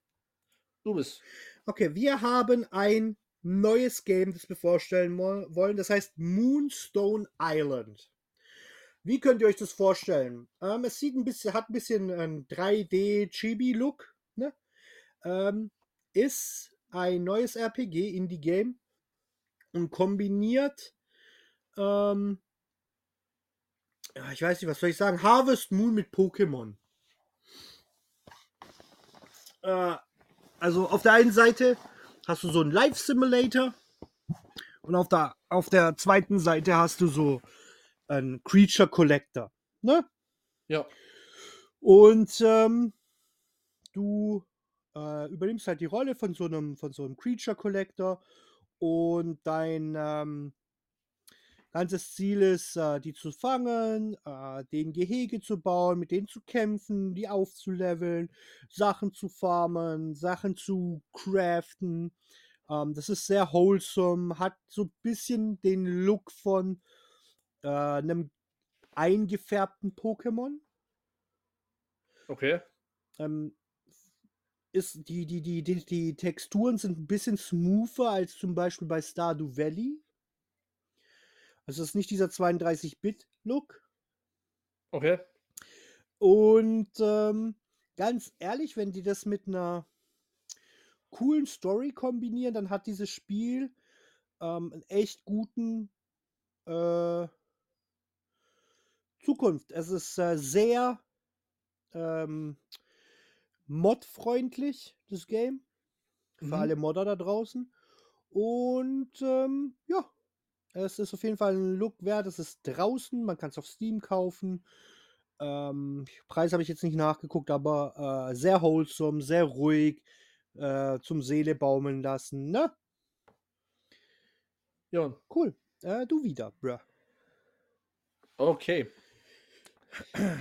Du bist. Okay, wir haben ein neues Game, das wir vorstellen wollen. Das heißt Moonstone Island. Wie könnt ihr euch das vorstellen? Ähm, es sieht ein bisschen, hat ein bisschen einen 3D-Chibi-Look. Ne? Ähm, ist ein neues RPG Indie-Game und kombiniert, ähm, ja, ich weiß nicht, was soll ich sagen, Harvest Moon mit Pokémon. Äh, also auf der einen Seite hast du so einen Life Simulator und auf der, auf der zweiten Seite hast du so einen Creature Collector. Ne? Ja. Und ähm, du äh, übernimmst halt die Rolle von so einem, von so einem Creature Collector und dein ähm, ganzes Ziel ist, äh, die zu fangen, äh, den Gehege zu bauen, mit denen zu kämpfen, die aufzuleveln, Sachen zu farmen, Sachen zu craften. Ähm, das ist sehr wholesome, hat so ein bisschen den Look von äh, einem eingefärbten Pokémon. Okay. Ähm, ist die, die, die, die, die Texturen sind ein bisschen smoother als zum Beispiel bei Stardew Valley. Also es ist nicht dieser 32-Bit-Look. Okay. Und ähm, ganz ehrlich, wenn die das mit einer coolen Story kombinieren, dann hat dieses Spiel ähm, einen echt guten äh, Zukunft. Es ist äh, sehr ähm, modfreundlich, das Game. Für Mhm. alle Modder da draußen. Und ähm, ja, es ist auf jeden Fall ein Look wert. Es ist draußen, man kann es auf Steam kaufen. Ähm, Preis habe ich jetzt nicht nachgeguckt, aber äh, sehr wholesome, sehr ruhig, äh, zum Seele baumeln lassen. Ne? Ja, Cool. Äh, du wieder, bruh. okay.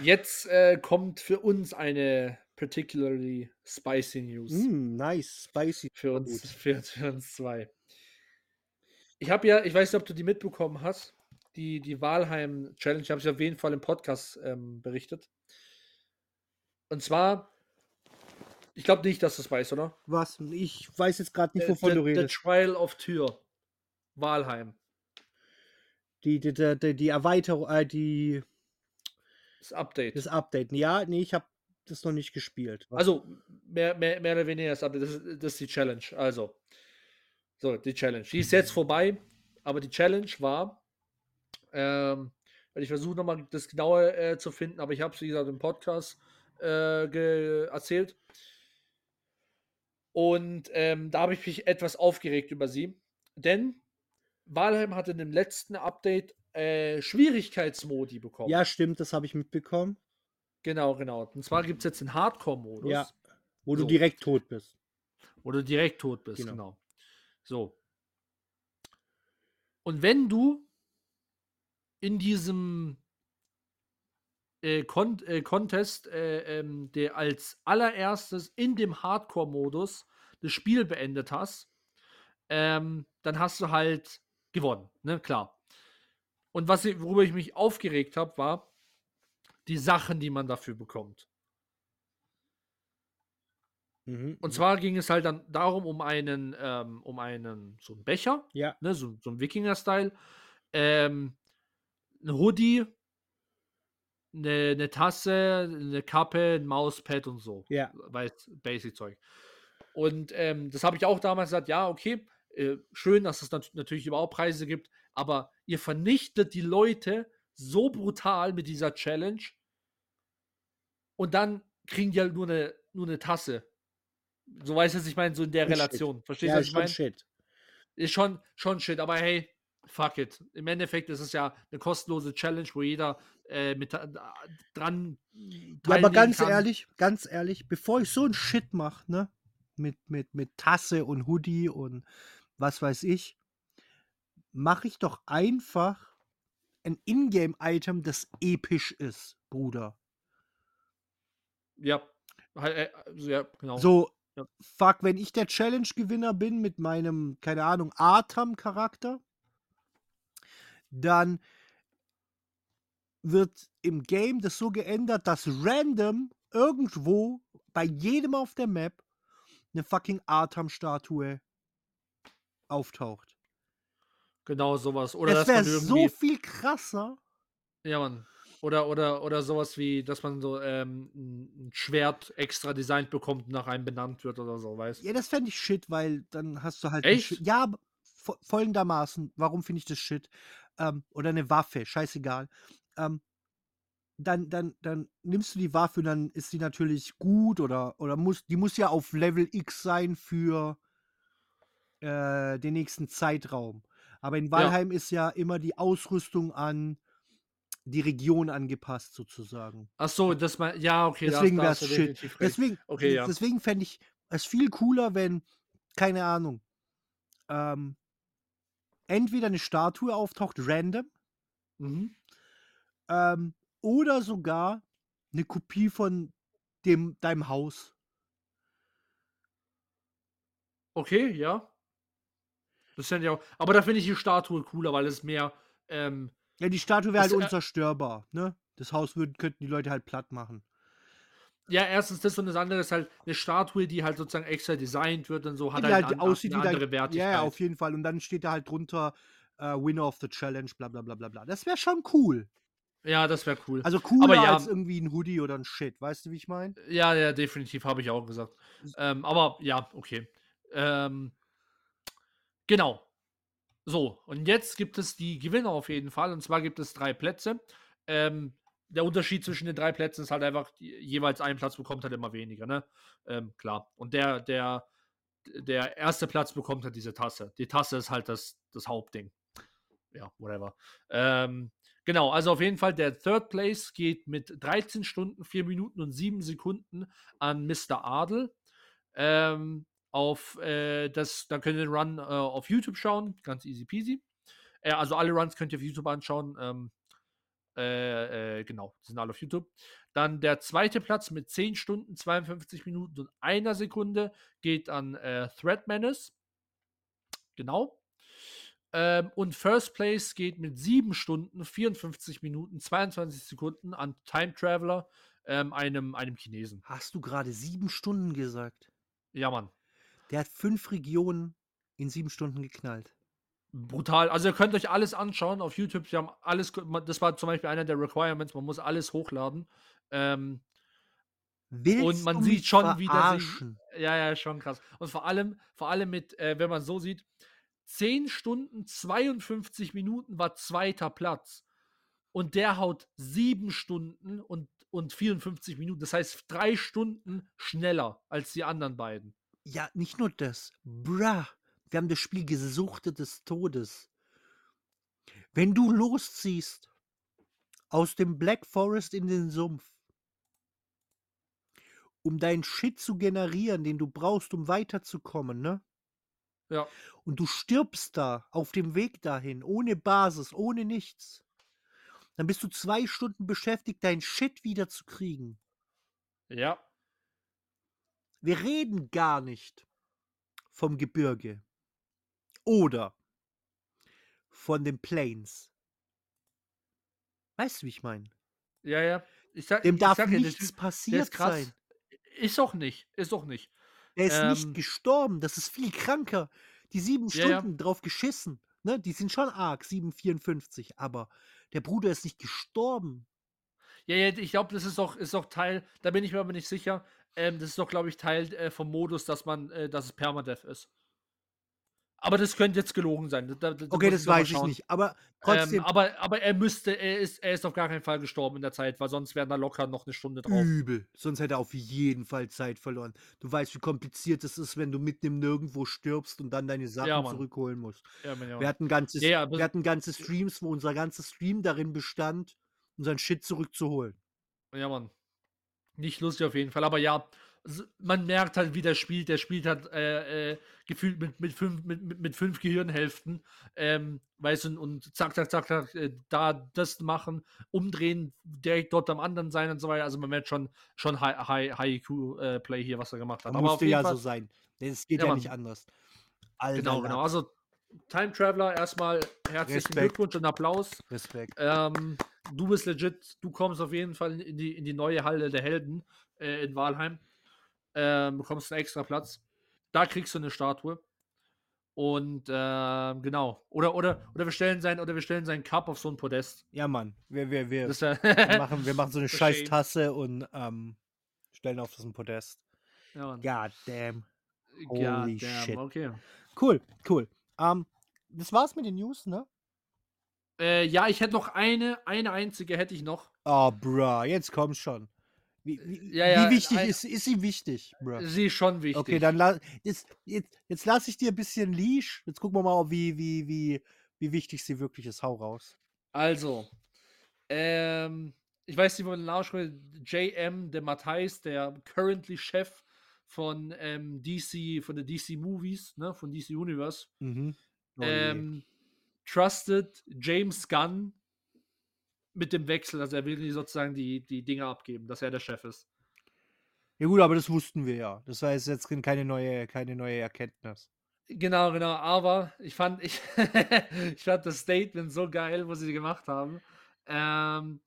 Jetzt äh, kommt für uns eine particularly spicy News. Mm, nice, spicy. Für uns, für, für uns zwei. Ich habe ja, ich weiß nicht, ob du die mitbekommen hast, die, die Walheim-Challenge, habe ich auf jeden Fall im Podcast ähm, berichtet. Und zwar, ich glaube nicht, dass du es weißt, oder? Was? Ich weiß jetzt gerade nicht, Äh, wovon the, du the redest. Trial of Tür. Walheim. Die, die, die, die, die Erweiterung, äh, die, Das Update. das Update. Ja, nee, ich habe das noch nicht gespielt. Also, mehr, mehr, mehr oder weniger das Update. Das ist, das ist die Challenge. Also, so, die Challenge. Die ist jetzt vorbei, aber die Challenge war, ähm, ich versuche nochmal das Genaue äh, zu finden, aber ich habe es, wie gesagt, im Podcast äh, erzählt. Und ähm, da habe ich mich etwas aufgeregt über sie, denn Valheim hatte in dem letzten Update äh, Schwierigkeitsmodi bekommen. ja, stimmt, das habe ich mitbekommen. Genau, genau. Und zwar gibt es jetzt den Hardcore-Modus. Ja. Wo du So. direkt tot bist. Wo du direkt tot bist, Genau. genau. So. Und wenn du in diesem äh, Con äh, Contest, äh, ähm, der als allererstes in dem Hardcore-Modus das Spiel beendet hast, ähm, dann hast du halt gewonnen, ne, klar. Und was, ich- worüber ich mich aufgeregt habe, war die Sachen, die man dafür bekommt. Mhm, Und mhm. zwar ging es halt dann darum, um einen, ähm, um einen, so einen Becher, Ja. ne, so, so ein Wikinger-Style, ähm, ein Hoodie, eine, eine Tasse, eine Kappe, ein Mauspad und so. Ja. Weil Basic-Zeug. Und ähm, das habe ich auch damals gesagt, ja, okay, äh, schön, dass es nat natürlich überhaupt Preise gibt, aber ihr vernichtet die Leute so brutal mit dieser Challenge und dann kriegen die halt nur eine, nur eine Tasse. So weißt du, was ich meine, so in der. Relation. Verstehst Ja, du, ist was ich schon meine? shit. Ist schon, schon shit, aber hey, fuck it. Im Endeffekt ist es ja eine kostenlose Challenge, wo jeder äh, mit ta- dran Ja, aber ganz kann. ehrlich, ganz ehrlich, bevor ich so ein Shit mache, ne, mit, mit, mit Tasse und Hoodie und was weiß ich, mache ich doch einfach ein Ingame-Item, das episch ist, Bruder. Ja, halt, äh, also, ja, genau. So, Ja. fuck, wenn ich der Challenge-Gewinner bin mit meinem, keine Ahnung, Atam-Charakter, dann wird im Game das so geändert, dass random irgendwo bei jedem auf der Map eine fucking Atam-Statue auftaucht. Genau sowas. Oder das wäre so viel krasser. Ja, Mann. Oder, oder, oder sowas wie, dass man so ähm, ein Schwert extra designt bekommt, nach einem benannt wird oder so, weißt Ja, das fände ich shit, weil dann hast du halt. Echt? Ja, folgendermaßen. Warum finde ich das shit? Ähm, oder eine Waffe, scheißegal. Ähm, dann, dann, dann nimmst du die Waffe und dann ist die natürlich gut oder, oder muss, die muss ja auf Level X sein für äh, den nächsten Zeitraum. Aber in Valheim ist ja immer die Ausrüstung an die Region angepasst, sozusagen. Ach so, das mal, ja, okay, Deswegen wäre es shit. Deswegen, Okay, ja. deswegen fände ich es viel cooler, wenn, keine Ahnung, ähm, entweder eine Statue auftaucht, random, Mhm. ähm, oder sogar eine Kopie von dem, deinem Haus. Okay, ja. Das fände ich auch. Aber da finde ich die Statue cooler, weil es mehr, ähm, Ja, die Statue wäre halt äh, unzerstörbar, ne? Das Haus würden, könnten die Leute halt platt machen. ja, erstens das und das andere ist halt eine Statue, die halt sozusagen extra designt wird und so, hat die halt, halt an, aussieht eine andere Wertigkeit. ja, auf jeden Fall. Und dann steht da halt drunter äh, Winner of the Challenge, bla bla bla bla bla. Das wäre schon cool. Ja, das wäre cool. Also cooler ja. als irgendwie ein Hoodie oder ein Shit. Weißt du, wie ich meine? Ja, ja, definitiv, habe ich auch gesagt. Ähm, aber ja, okay. Ähm, genau. So, und jetzt gibt es die Gewinner auf jeden Fall. Und zwar gibt es drei Plätze. Ähm, der Unterschied zwischen den drei Plätzen ist halt einfach, je- jeweils ein Platz bekommt halt immer weniger, ne? Ähm, klar. Und der, der, der erste Platz bekommt halt diese Tasse. Die Tasse ist halt das, das Hauptding. Ja, whatever. Ähm, genau, also auf jeden Fall, der Third Place geht mit 13 Stunden, 4 Minuten und 7 Sekunden an Mr. Adel. Ähm, auf äh, das, da könnt ihr den Run äh, auf YouTube schauen, ganz easy peasy. Äh, also alle Runs könnt ihr auf YouTube anschauen. Ähm, äh, äh, genau, die sind alle auf YouTube. Dann der zweite Platz mit 10 Stunden, 52 Minuten und einer Sekunde geht an äh, Thread Menace. Genau. Ähm, und First Place geht mit 7 Stunden, 54 Minuten, 22 Sekunden an Time Traveler, ähm, einem, einem Chinesen. Hast du gerade sieben Stunden gesagt? Ja, Mann. Der hat fünf Regionen in sieben Stunden geknallt. Brutal. Also ihr könnt euch alles anschauen auf YouTube. Sie haben alles, das war zum Beispiel einer der Requirements, man muss alles hochladen. Ähm, Willst und man du sieht schon wieder sie, verarschen? ja, ja, schon krass. Und vor allem, vor allem mit, äh, wenn man so sieht, 10 Stunden 52 Minuten war zweiter Platz. Und der haut 7 Stunden und, und 54 Minuten. Das heißt, drei Stunden schneller als die anderen beiden. Ja, nicht nur das. Bruh, wir haben das Spiel gesuchtet des Todes. Wenn du losziehst aus dem Black Forest in den Sumpf, um deinen Shit zu generieren, den du brauchst, um weiterzukommen, ne? Ja. Und du stirbst da auf dem Weg dahin, ohne Basis, ohne nichts. Dann bist du zwei Stunden beschäftigt, deinen Shit wiederzukriegen. Ja. Wir reden gar nicht vom Gebirge oder von den Plains. Weißt du, wie ich meine? Ja, ja. Ich sag, Dem ich darf sag nichts der passiert ist krass. sein. Ist auch nicht. Ist auch nicht. Der ist Ähm, nicht gestorben. Das ist viel kranker. Die sieben Ja, ja. Stunden drauf geschissen. Ne? Die sind schon arg, 7,54. Aber der Bruder ist nicht gestorben. Ja, ja, ich glaube, das ist auch, ist auch Teil, da bin ich mir aber nicht sicher. Ähm, das ist doch, glaube ich, Teil äh, vom Modus, dass man, äh, dass es Permadeath ist. Aber das könnte jetzt gelogen sein. Da, da, Okay, das weiß ich nicht. Aber trotzdem Ähm, aber, aber er müsste, er ist, er ist auf gar keinen Fall gestorben in der Zeit, weil sonst wären da locker noch eine Stunde drauf. übel. Sonst hätte er auf jeden Fall Zeit verloren. Du weißt, wie kompliziert es ist, wenn du mitten im Nirgendwo stirbst und dann deine Sachen Ja, zurückholen musst. Ja, Mann, ja. Wir hatten ganzes, Ja, wir hatten ganze Streams, wo unser ganzer Stream darin bestand, unseren Shit zurückzuholen. Ja, Mann. Nicht lustig auf jeden Fall, aber ja, man merkt halt, wie der spielt. Der spielt halt äh, äh, gefühlt mit, mit, fünf, mit, mit, fünf Gehirnhälften. Ähm, weißt du, und zack, zack, zack, zack, äh, da das machen, umdrehen, direkt dort am anderen sein und so weiter. Also man merkt schon, schon High, High, High IQ-Play hier, was er gemacht hat. Das Aber musste ja Fall, so sein. Es geht Ja, ja, nicht anders. Alter, Genau, genau. Also Time Traveler, erstmal herzlichen Respekt. Glückwunsch und Applaus. Respekt. Ähm, du bist legit, du kommst auf jeden Fall in die, in die neue Halle der Helden äh, in Walheim. Ähm, bekommst einen extra Platz. Da kriegst du eine Statue. Und ähm, genau. Oder, oder, oder wir stellen sein, oder wir stellen seinen Cup auf so ein Podest. Ja, Mann. Wir, wir, wir, Das wär- wir, machen, wir machen so eine scheiß. Tasse und ähm, stellen auf so ein Podest. ja, Mann. God damn. God holy damn, shit. Okay. Cool, cool. Ähm, das war's mit den News, ne? Äh, ja, ich hätte noch eine, eine einzige hätte ich noch. Oh, bruh, jetzt komm's schon. Wie, wie, Ja, ja, wie wichtig ein- ist, ist sie wichtig, bruh? Sie ist schon wichtig. Okay, dann la jetzt, jetzt, jetzt lasse ich dir ein bisschen Leash. Jetzt gucken wir mal, wie, wie, wie, wie wichtig sie wirklich ist. Hau raus. Also, ähm, ich weiß nicht, wo man den Namen spricht. JM de Matthijs, der currently Chef von ähm, DC, von der DC Movies, ne, von DC Universe, Mhm. Oh ähm, trusted James Gunn mit dem Wechsel. Also er will die sozusagen die, die Dinge abgeben, dass er der Chef ist. ja gut, aber das wussten wir ja. Das war jetzt keine neue, keine neue Erkenntnis. Genau, genau. Aber ich fand, ich, ich fand das Statement so geil, was sie gemacht haben. Ähm,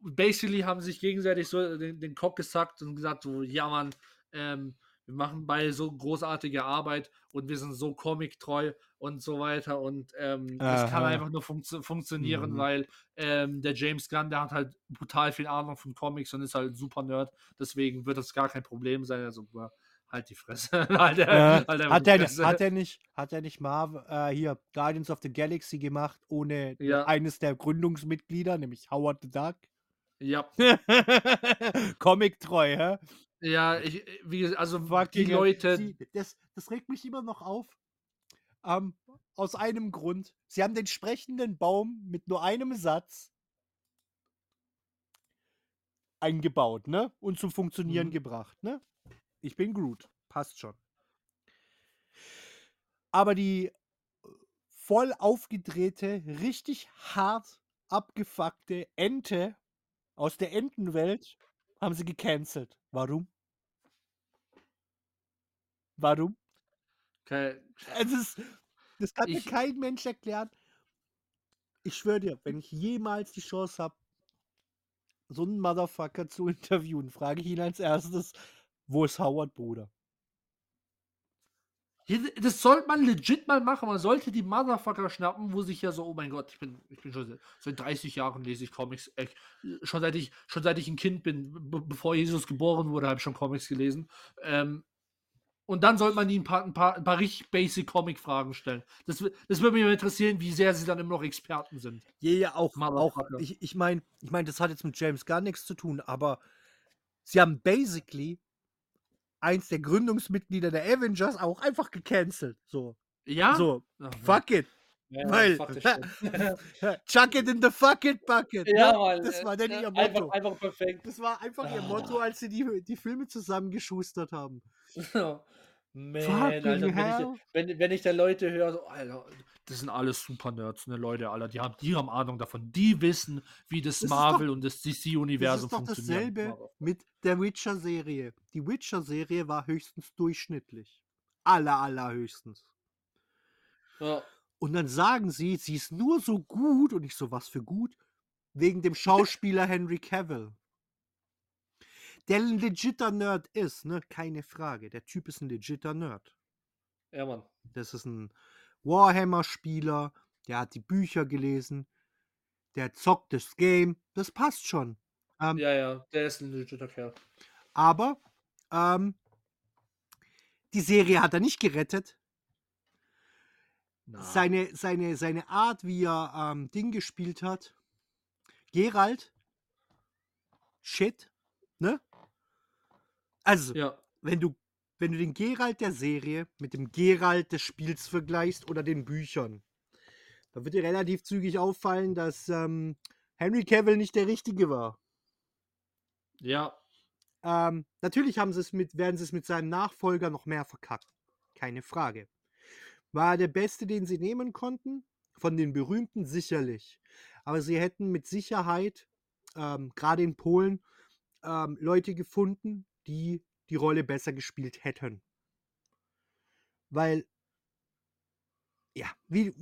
basically haben sie sich gegenseitig so den, den Kopf gesackt und gesagt, so, ja Mann, ähm, wir machen beide so großartige Arbeit und wir sind so comic-treu und so weiter. Und ähm, das kann einfach nur funktio funktionieren, Mhm. weil ähm, der James Gunn, der hat halt brutal viel Ahnung von Comics und ist halt super Nerd. Deswegen wird das gar kein Problem sein. Also, halt die Fresse. halt, Äh, halt hat, die er, Fresse. hat er nicht, hat er nicht Marv äh, hier Guardians of the Galaxy gemacht, ohne Ja. eines der Gründungsmitglieder, nämlich Howard the Duck? Ja, Comic-treu, hä? Ja, ich, wie gesagt, also die. Leute, Sie, das, das regt mich immer noch auf. Ähm, aus einem Grund. Sie haben den sprechenden Baum mit nur einem Satz eingebaut, ne? Und zum Funktionieren Mhm. gebracht, ne? Ich bin Groot. Passt schon. Aber die äh, voll aufgedrehte, richtig hart abgefuckte Ente aus der Entenwelt haben sie gecancelt. Warum? Warum? ke- Es ist, das kann Ich- mir kein Mensch erklären. Ich schwöre dir, wenn ich jemals die Chance habe, so einen Motherfucker zu interviewen, frage ich ihn als erstes, wo ist Howard, Bruder? Das sollte man legit mal machen. Man sollte die Motherfucker schnappen, wo sich ja so, oh mein Gott, ich bin, ich bin schon seit, seit 30 Jahren lese ich Comics. Echt, schon seit ich, schon seit ich ein Kind bin, be bevor Jesus geboren wurde, habe ich schon Comics gelesen. Ähm, und dann sollte man ihnen ein paar, ein paar, ein paar richtig basic Comic-Fragen stellen. Das, das würde mich interessieren, wie sehr sie dann immer noch Experten sind. Ja, ja, auch, auch ich, ich meine, ich mein, das hat jetzt mit James gar nichts zu tun, aber sie haben basically eins der Gründungsmitglieder der Avengers auch einfach gecancelt. So, Ja? so, Ach, fuck it. ja, weil-. Chuck it in the fuck it bucket. ja, ne? Mann. Das war dann äh, ihr Motto. Einfach, einfach perfekt. Das war einfach ihr Ah. Motto, als sie die, die Filme zusammengeschustert haben. Man, Alter, wenn ich, wenn, wenn ich da Leute höre, so, Alter, das sind alles super Nerds, ne, Leute, Alter, die haben, die haben Ahnung davon, die wissen, wie das, Das Marvel und das Das DC-Universum ist doch funktioniert. dasselbe mit der Witcher-Serie. Die Witcher-Serie war höchstens durchschnittlich. Aller, allerhöchstens. Ja, Und dann sagen sie, sie ist nur so gut, und ich so, was für gut, wegen dem Schauspieler Henry Cavill. Der ein legitter Nerd ist, ne? Keine Frage. Der Typ ist ein legitter Nerd. ja, Mann. Das ist ein Warhammer-Spieler, der hat die Bücher gelesen, der zockt das Game, das passt schon. Ähm, Ja, ja, der ist ein legitter Kerl. Aber ähm, die Serie hat er nicht gerettet. Na, Seine, seine, seine Art, wie er ähm, Ding gespielt hat. Gerald. Shit. Ne? Also, ja, wenn du, wenn du den Gerald der Serie mit dem Gerald des Spiels vergleichst oder den Büchern, dann wird dir relativ zügig auffallen, dass ähm, Henry Cavill nicht der Richtige war. ja, Ähm, natürlich haben sie es mit, werden sie es mit seinem Nachfolger noch mehr verkackt. Keine Frage. War er der Beste, den sie nehmen konnten? Von den Berühmten sicherlich. Aber sie hätten mit Sicherheit, ähm, gerade in Polen, ähm, Leute gefunden, die die Rolle besser gespielt hätten. Weil, ja, wie,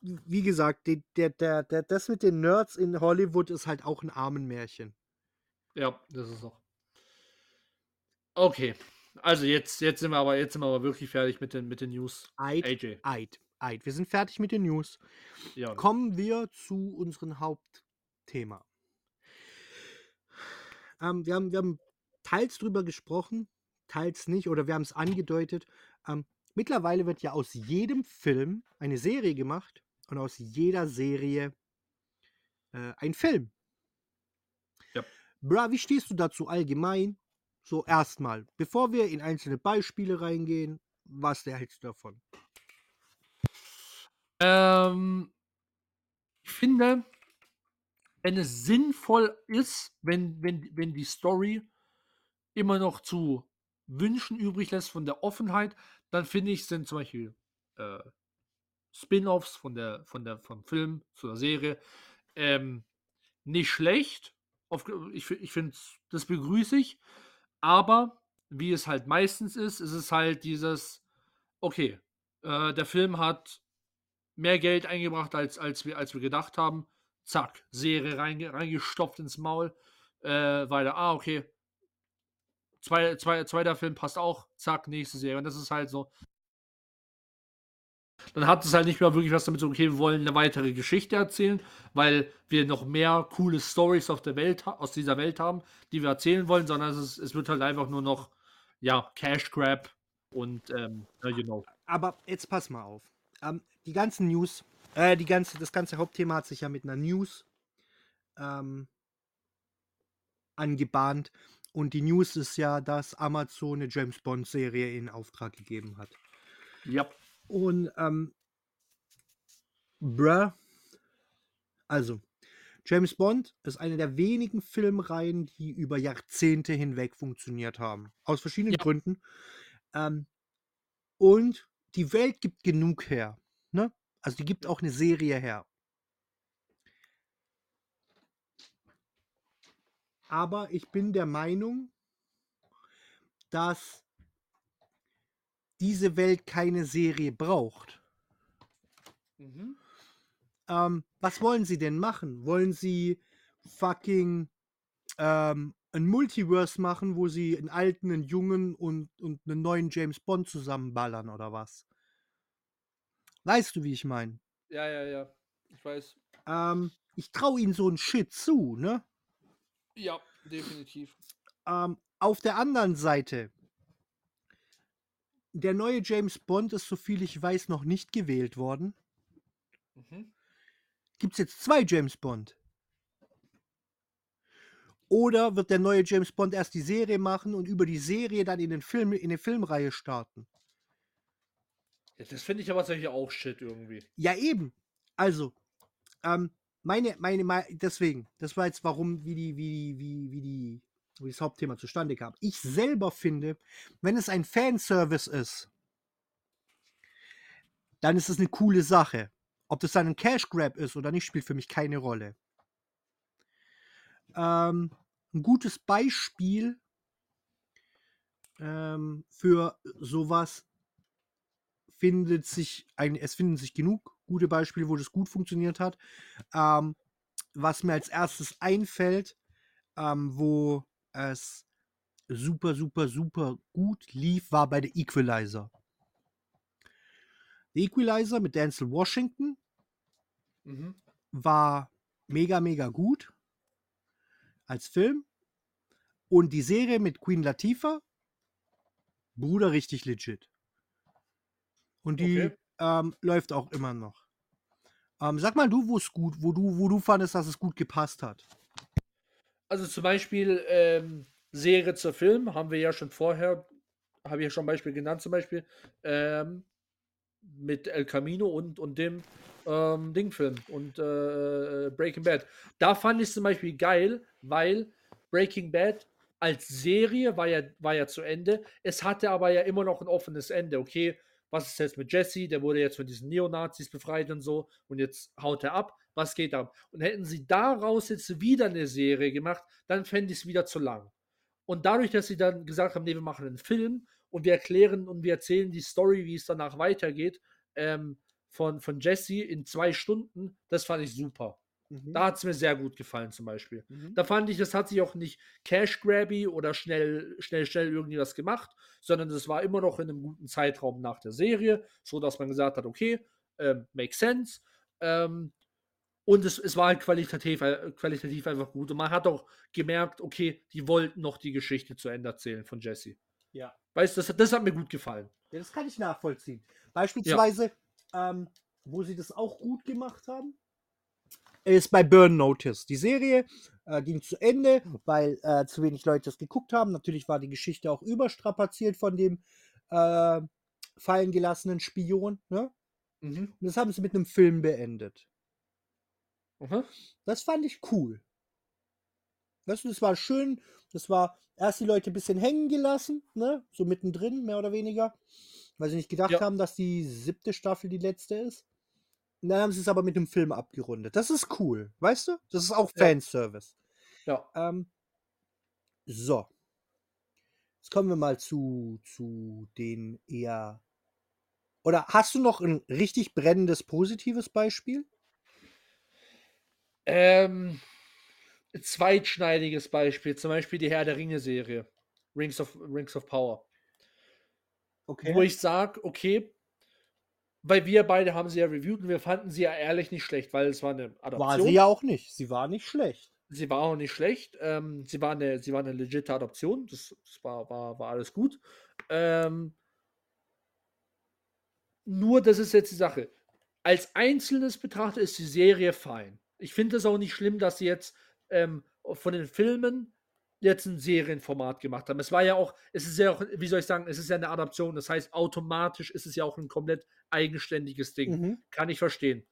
wie gesagt, die, der, der, der, das mit den Nerds in Hollywood ist halt auch ein Armenmärchen. ja, das ist auch. Okay, Also jetzt, jetzt sind wir aber jetzt sind wir aber wirklich fertig mit den, mit den News. Eid, AJ. Eid, Eid. Wir sind fertig mit den News. Ja. Kommen wir zu unserem Hauptthema. Ähm, wir, haben, wir haben teils drüber gesprochen, teils nicht, oder wir haben es angedeutet. Ähm, mittlerweile wird ja aus jedem Film eine Serie gemacht und aus jeder Serie äh, ein Film. Ja. Bra, wie stehst du dazu allgemein? So erstmal, bevor wir in einzelne Beispiele reingehen, was hältst du davon? Ähm, ich finde, wenn es sinnvoll ist, wenn, wenn, wenn die Story immer noch zu wünschen übrig lässt von der Offenheit, dann finde ich, sind zum Beispiel äh, Spin-offs von der, von der, vom Film zur Serie ähm, nicht schlecht. Auf, ich ich finde, das begrüße ich. Aber wie es halt meistens ist, ist es halt dieses, okay, äh, der Film hat mehr Geld eingebracht, als, als, wir, als wir gedacht haben. Zack, Serie reinge reingestopft ins Maul. Äh, weiter, ah, okay. Zwei, zwei, zweiter Film passt auch. Zack, nächste Serie. Und das ist halt so. Dann hat es halt nicht mehr wirklich was damit so, okay, wir wollen eine weitere Geschichte erzählen, weil wir noch mehr coole Stories auf der Welt, aus dieser Welt haben, die wir erzählen wollen, sondern es, ist, es wird halt einfach nur noch, ja, Cash Grab und, ähm, you know. Aber jetzt pass mal auf. Ähm, die ganzen News, äh, die ganze, das ganze Hauptthema hat sich ja mit einer News ähm, angebahnt. Und die News ist ja, dass Amazon eine James Bond-Serie in Auftrag gegeben hat. Ja. Und, ähm, bruh, also, James Bond ist eine der wenigen Filmreihen, die über Jahrzehnte hinweg funktioniert haben. Aus verschiedenen Ja. Gründen. Ähm, und die Welt gibt genug her. Ne? Also die gibt auch eine Serie her. Aber ich bin der Meinung, dass diese Welt keine Serie braucht. Mhm. Ähm, was wollen sie denn machen? Wollen sie fucking ähm, ein Multiverse machen, wo sie einen alten, einen jungen und, und einen neuen James Bond zusammenballern oder was? Weißt du, wie ich meine? Ja, ja, ja. Ich weiß. Ähm, ich traue ihnen so einen Shit zu, ne? Ja, definitiv. Ähm, auf der anderen Seite, der neue James Bond ist, soviel ich weiß, noch nicht gewählt worden. Mhm. Gibt es jetzt zwei James Bond? Oder wird der neue James Bond erst die Serie machen und über die Serie dann in den Film, in eine Filmreihe starten? Ja, das finde ich aber tatsächlich auch shit irgendwie. Ja, eben. Also, ähm, meine, meine, mei- deswegen, das war jetzt warum, wie die, wie die, wie, wie die, wie das Hauptthema zustande kam. Ich selber finde, wenn es ein Fanservice ist, dann ist es eine coole Sache. Ob das dann ein Cash Grab ist oder nicht, spielt für mich keine Rolle. Ähm, ein gutes Beispiel ähm, für sowas findet sich es finden sich genug gute Beispiele, wo das gut funktioniert hat. Ähm, was mir als erstes einfällt, ähm, wo es super, super, super gut lief, war bei der Equalizer. Der Equalizer mit Denzel Washington Mhm. war mega, mega gut als Film. Und die Serie mit Queen Latifah, Bruder, richtig legit. Und die Okay. Ähm, läuft auch immer noch. Ähm, sag mal du, wo es gut, wo du, wo du fandest, dass es gut gepasst hat. Also zum Beispiel ähm, Serie zur Film haben wir ja schon vorher, habe ich ja schon ein Beispiel genannt, zum Beispiel ähm, mit El Camino und, und dem ähm, Dingfilm und äh, Breaking Bad. Da fand ich zum Beispiel geil, weil Breaking Bad als Serie war ja, war ja zu Ende. Es hatte aber ja immer noch ein offenes Ende. Okay, was ist jetzt mit Jesse? Der wurde jetzt von diesen Neonazis befreit und so und jetzt haut er ab. Was geht ab? Und hätten sie daraus jetzt wieder eine Serie gemacht, dann fände ich es wieder zu lang. Und dadurch, dass sie dann gesagt haben, nee, wir machen einen Film und wir erklären und wir erzählen die Story, wie es danach weitergeht, ähm, von, von Jesse in zwei Stunden, das fand ich super. Mhm. Da hat es mir sehr gut gefallen, zum Beispiel. Mhm. Da fand ich, das hat sich auch nicht cash-grabby oder schnell, schnell, schnell irgendwie was gemacht, sondern das war immer noch in einem guten Zeitraum nach der Serie, so dass man gesagt hat, okay, ähm, makes sense. Ähm, und es, es war halt qualitativ, äh, qualitativ einfach gut. Und man hat auch gemerkt, okay, die wollten noch die Geschichte zu Ende erzählen von Jesse. Ja. Weißt du, das, das hat mir gut gefallen. ja, das kann ich nachvollziehen. Beispielsweise, ähm, wo sie das auch gut gemacht haben, ist bei Burn Notice. Die Serie äh, ging zu Ende, weil äh, zu wenig Leute das geguckt haben. Natürlich war die Geschichte auch überstrapaziert von dem äh, fallen gelassenen Spion. Ne? Mhm. Und das haben sie mit einem Film beendet. Aha. Das fand ich cool. Weißt du, das war schön. Das war erst die Leute ein bisschen hängen gelassen, ne? So mittendrin, mehr oder weniger. Weil sie nicht gedacht Ja. haben, dass die siebte Staffel die letzte ist. Dann haben sie es aber mit dem Film abgerundet. Das ist cool, weißt du? Das ist auch Ja. Fanservice. Ja. Ähm, so. Jetzt kommen wir mal zu, zu den eher. Oder hast du noch ein richtig brennendes positives Beispiel? Ähm, zweitschneidiges Beispiel, zum Beispiel die Herr der Ringe-Serie. Rings of, Rings of Power. Okay. Wo ich sage, okay, weil wir beide haben sie ja reviewed und wir fanden sie ja ehrlich nicht schlecht, weil es war eine Adaption. War sie ja auch nicht. Sie war nicht schlecht. Sie war auch nicht schlecht. Ähm, sie, war eine, sie war eine legitime Adoption. Das, das war, war, war alles gut. Ähm, nur, das ist jetzt die Sache. Als Einzelnes betrachtet ist die Serie fein. Ich finde es auch nicht schlimm, dass sie jetzt ähm, von den Filmen jetzt ein Serienformat gemacht haben. Es war ja auch, es ist ja auch, wie soll ich sagen, es ist ja eine Adaption. Das heißt, automatisch ist es ja auch ein komplett eigenständiges Ding. Mhm. Kann ich verstehen.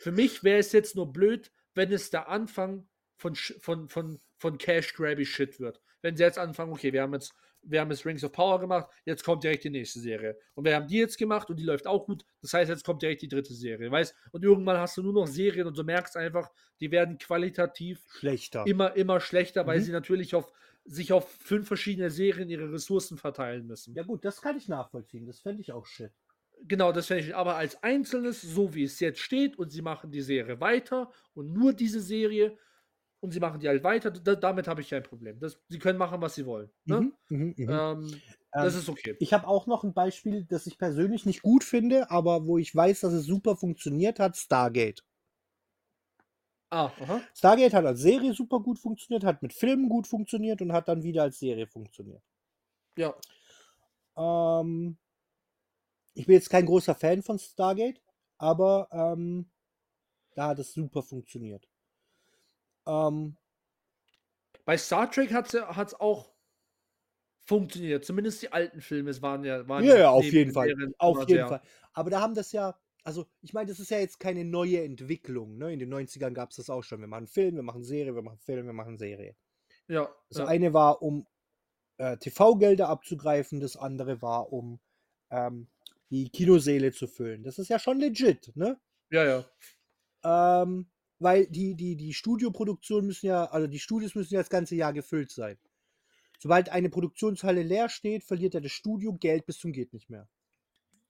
Für mich wäre es jetzt nur blöd, wenn es der Anfang von, von, von, von Cash Grabby Shit wird. Wenn sie jetzt anfangen, okay, wir haben jetzt, wir haben jetzt Rings of Power gemacht, jetzt kommt direkt die nächste Serie. Und wir haben die jetzt gemacht und die läuft auch gut. Das heißt, jetzt kommt direkt die dritte Serie, weißt? Und irgendwann hast du nur noch Serien und du merkst einfach, die werden qualitativ Schlechter. immer, immer schlechter, weil Mhm. sie natürlich auf, sich auf fünf verschiedene Serien ihre Ressourcen verteilen müssen. Ja gut, das kann ich nachvollziehen. Das fände ich auch shit. Genau, das fände ich. Aber als Einzelnes, so wie es jetzt steht, und sie machen die Serie weiter und nur diese Serie und sie machen die halt weiter, da, damit habe ich kein Problem. Das, sie können machen, was sie wollen. Ne? Mhm, mhm, mhm. Ähm, das Ähm, ist okay. Ich habe auch noch ein Beispiel, das ich persönlich nicht gut finde, aber wo ich weiß, dass es super funktioniert hat, Stargate. Ah, aha. Stargate hat als Serie super gut funktioniert, hat mit Filmen gut funktioniert und hat dann wieder als Serie funktioniert. Ja. Ähm, ich bin jetzt kein großer Fan von Stargate, aber ähm, da hat es super funktioniert. Ähm, Bei Star Trek hat es auch funktioniert. Zumindest die alten Filme es waren ja. Waren ja, ja, auf jeden den Fall. Serien Auf jeden sehr- Fall. Aber da haben das ja, also ich meine, das ist ja jetzt keine neue Entwicklung. Ne? In den 90ern gab es das auch schon. Wir machen Film, wir machen Serie, wir machen Film, wir machen Serie. Ja. Das ja. eine war, um äh, TV-Gelder abzugreifen, das andere war, um ähm, die Kinoseele zu füllen. Das ist ja schon legit, ne? ja, ja. Ähm, weil die, die, die Studioproduktionen müssen ja, also die Studios müssen ja das ganze Jahr gefüllt sein. Sobald eine Produktionshalle leer steht, verliert ja das Studio Geld bis zum geht nicht mehr.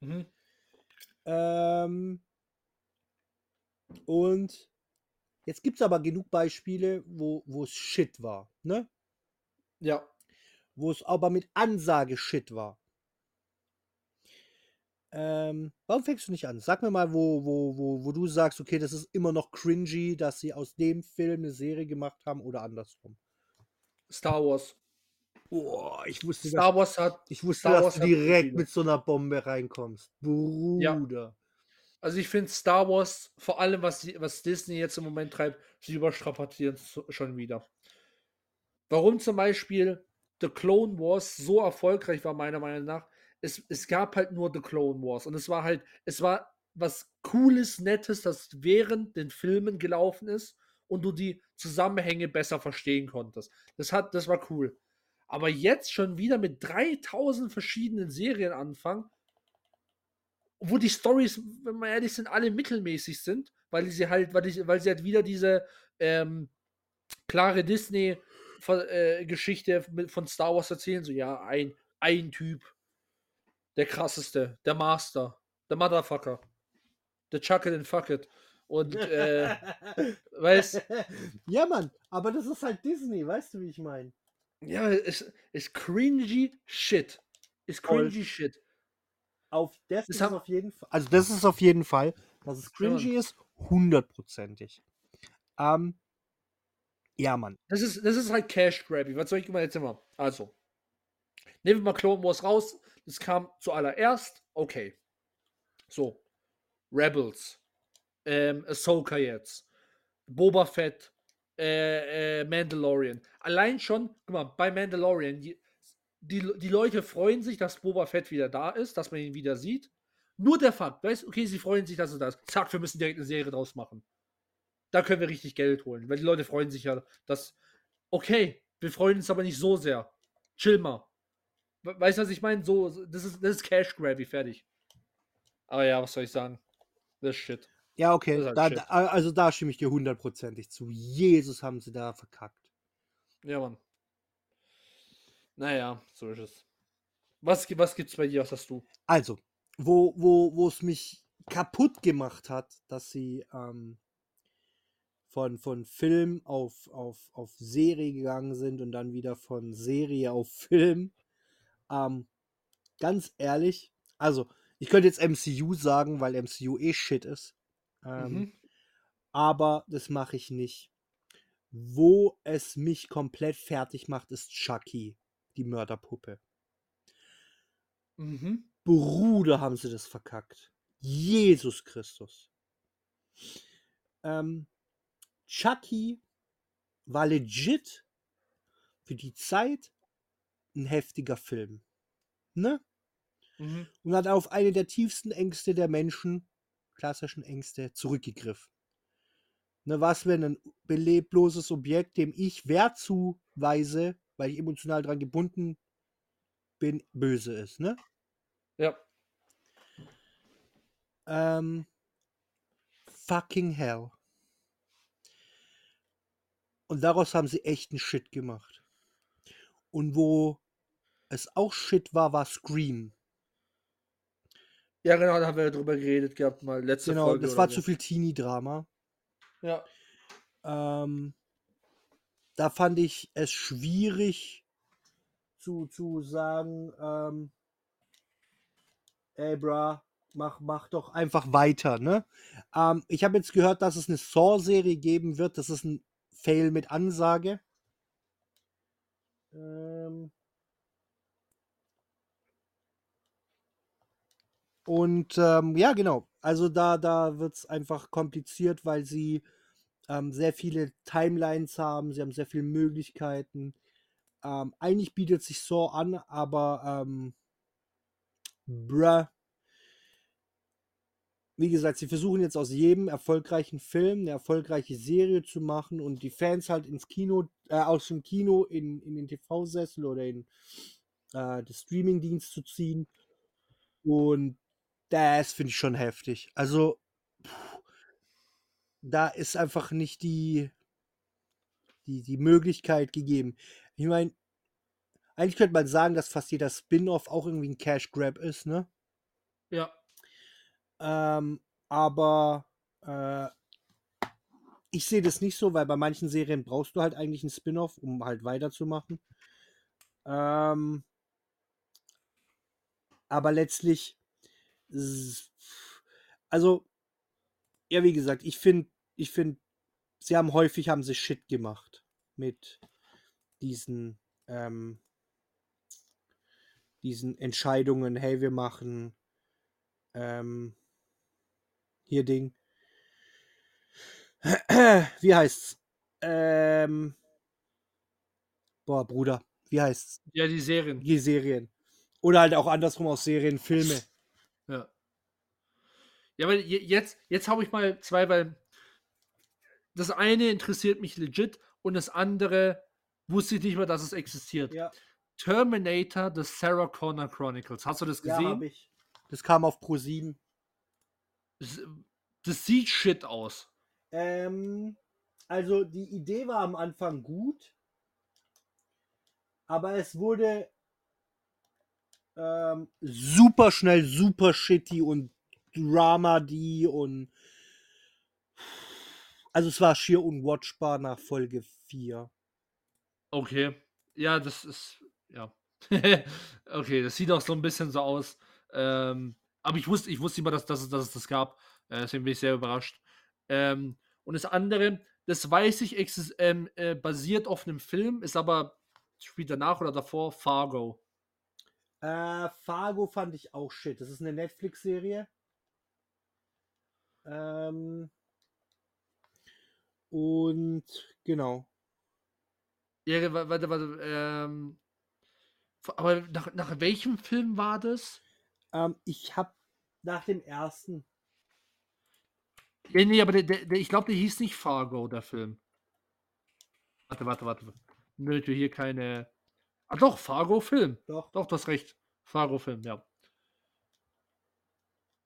Mhm. Ähm, und jetzt gibt es aber genug Beispiele, wo wo es Shit war, ne? Ja. Wo es aber mit Ansage Shit war. Ähm, warum fängst du nicht an? Sag mir mal, wo, wo, wo, wo du sagst, okay, das ist immer noch cringy, dass sie aus dem Film eine Serie gemacht haben oder andersrum. Star Wars. Boah, ich wusste, Star Wars hat. ich wusste Star dass Wars du hat direkt mit so einer Bombe reinkommst. Bruder. Also ich finde Star Wars, vor allem was, die, was Disney jetzt im Moment treibt, sie überstrapazieren es schon wieder. Warum zum Beispiel The Clone Wars so erfolgreich war, meiner Meinung nach, es, es gab halt nur The Clone Wars und es war halt, es war was Cooles, Nettes, das während den Filmen gelaufen ist und du die Zusammenhänge besser verstehen konntest. Das, hat, das war cool. Aber jetzt schon wieder mit 3000 verschiedenen Serien anfangen, wo die Stories, wenn wir ehrlich sind, alle mittelmäßig sind, weil sie halt, weil, die, weil sie halt wieder diese ähm, klare Disney-Geschichte von Star Wars erzählen, so ja, ein, ein Typ, der krasseste, der Master, der Motherfucker, der Chuck it and fuck it. Und äh, weißt ja, Mann, aber das ist halt Disney, weißt du, wie ich meine? ja, es ist cringy shit. Ist Voll. cringy shit. Auf das, Das ist auf jeden Fall. Also das ist auf jeden Fall, dass es Ja, cringy ist, hundertprozentig. Ähm, ja, Mann. Das ist, das ist halt Cash Grabby. Was soll ich mal jetzt immer? Also, nehmen wir mal Clone Wars raus. Das kam zuallererst. Okay. So. Rebels. Ähm, Ahsoka jetzt. Boba Fett. Äh, äh, Mandalorian. Allein schon, guck mal, bei Mandalorian, die, die, die Leute freuen sich, dass Boba Fett wieder da ist, dass man ihn wieder sieht. Nur der Fakt, weißt du, okay, sie freuen sich, dass er da ist. Zack, wir müssen direkt eine Serie draus machen. Da können wir richtig Geld holen, weil die Leute freuen sich ja, dass, okay, wir freuen uns aber nicht so sehr. Chill mal. We- Weißt du, was ich meine? So, das ist, das ist Cash Grabby, fertig. Aber ja, was soll ich sagen? Das ist Shit. Ja, okay. halt Da, shit. da, also da stimme ich dir hundertprozentig zu. Jesus haben sie da verkackt. Ja, Mann. Naja, so ist es. Was, was gibt's bei dir? Was hast du? Also, wo, wo, wo es mich kaputt gemacht hat, dass sie ähm, von, von Film auf, auf, auf Serie gegangen sind und dann wieder von Serie auf Film. Ähm, ganz ehrlich, also ich könnte jetzt MCU sagen, weil MCU eh shit ist. Ähm, Mhm. aber das mache ich nicht. Wo es mich komplett fertig macht, ist Chucky, die Mörderpuppe. Mhm. Bruder, haben sie das verkackt. Jesus Christus. Ähm, Chucky war legit für die Zeit ein heftiger Film. Ne? Mhm. Und hat auf eine der tiefsten Ängste der Menschen, klassischen Ängste, zurückgegriffen. Ne, was, wenn ein belebloses Objekt, dem ich Wert zuweise, weil ich emotional dran gebunden bin, böse ist, ne? Ja. Ähm, fucking hell. Und daraus haben sie echten Shit gemacht. Und wo es auch Shit war, war Scream. Ja, genau, da haben wir drüber geredet gehabt, mal letzte Genau, Folge. das oder war so. zu viel Teenie-Drama. Ja. Ähm, da fand ich es schwierig zu, zu sagen, ähm, ey, bra, mach, mach doch einfach weiter, ne? Ähm, ich habe jetzt gehört, dass es eine Saw-Serie geben wird. Das ist ein Fail mit Ansage. Ähm, und ähm, ja, genau. Also da, da wird es einfach kompliziert, weil sie ähm, sehr viele Timelines haben, sie haben sehr viele Möglichkeiten. Ähm, eigentlich bietet sich Saw an, aber ähm, bruh. Wie gesagt, sie versuchen jetzt aus jedem erfolgreichen Film eine erfolgreiche Serie zu machen und die Fans halt ins Kino, äh, aus dem Kino in, in den TV-Sessel oder in äh, den Streaming-Dienst zu ziehen. Und das finde ich schon heftig. Also, da ist einfach nicht die, die, die Möglichkeit gegeben. Ich meine, eigentlich könnte man sagen, dass fast jeder Spin-off auch irgendwie ein Cash Grab ist, ne? Ja. Ähm, aber äh, ich sehe das nicht so, weil bei manchen Serien brauchst du halt eigentlich einen Spin-off, um halt weiterzumachen. Ähm, aber letztlich, also, ja, wie gesagt, ich finde, ich finde, sie haben häufig haben sie Shit gemacht mit diesen, ähm, diesen Entscheidungen. Hey, wir machen ähm, hier Ding. Wie heißt's? Ähm, boah, Bruder, wie heißt's? Ja, die Serien. Die Serien. Oder halt auch andersrum aus Serien, Filme. Ja. Ja, weil je- jetzt, jetzt habe ich mal zwei, weil das eine interessiert mich legit und das andere wusste ich nicht mehr, dass es existiert. Ja, Terminator, The Sarah Connor Chronicles. Hast du das ja gesehen? habe ich. Das kam auf Pro 7. das, das sieht shit aus. Ähm, also die Idee war am Anfang gut, aber es wurde ähm, super schnell, super shitty und Drama die und Also es war schier unwatchbar nach Folge 4. Okay. Ja, das ist. Ja. okay, das sieht auch so ein bisschen so aus. Ähm, aber ich wusste, ich wusste immer, dass, dass, es- dass es das gab. Äh, deswegen bin ich sehr überrascht. Ähm, und das andere, das weiß ich, ähm, äh, basiert auf einem Film, ist aber spielt danach oder davor Fargo. Äh, Fargo fand ich auch shit. Das ist eine Netflix-Serie. Ähm, und genau. Ja, wa- warte, warte, ähm, aber nach, nach welchem Film war das? Ähm, ich habe nach dem ersten. Ja, nee, aber der, der, der, ich glaube, der hieß nicht Fargo, der Film. Warte, warte, warte. Nö, du hier keine. Ah, doch, Fargo-Film. Doch. Doch, du hast recht. Fargo-Film, ja.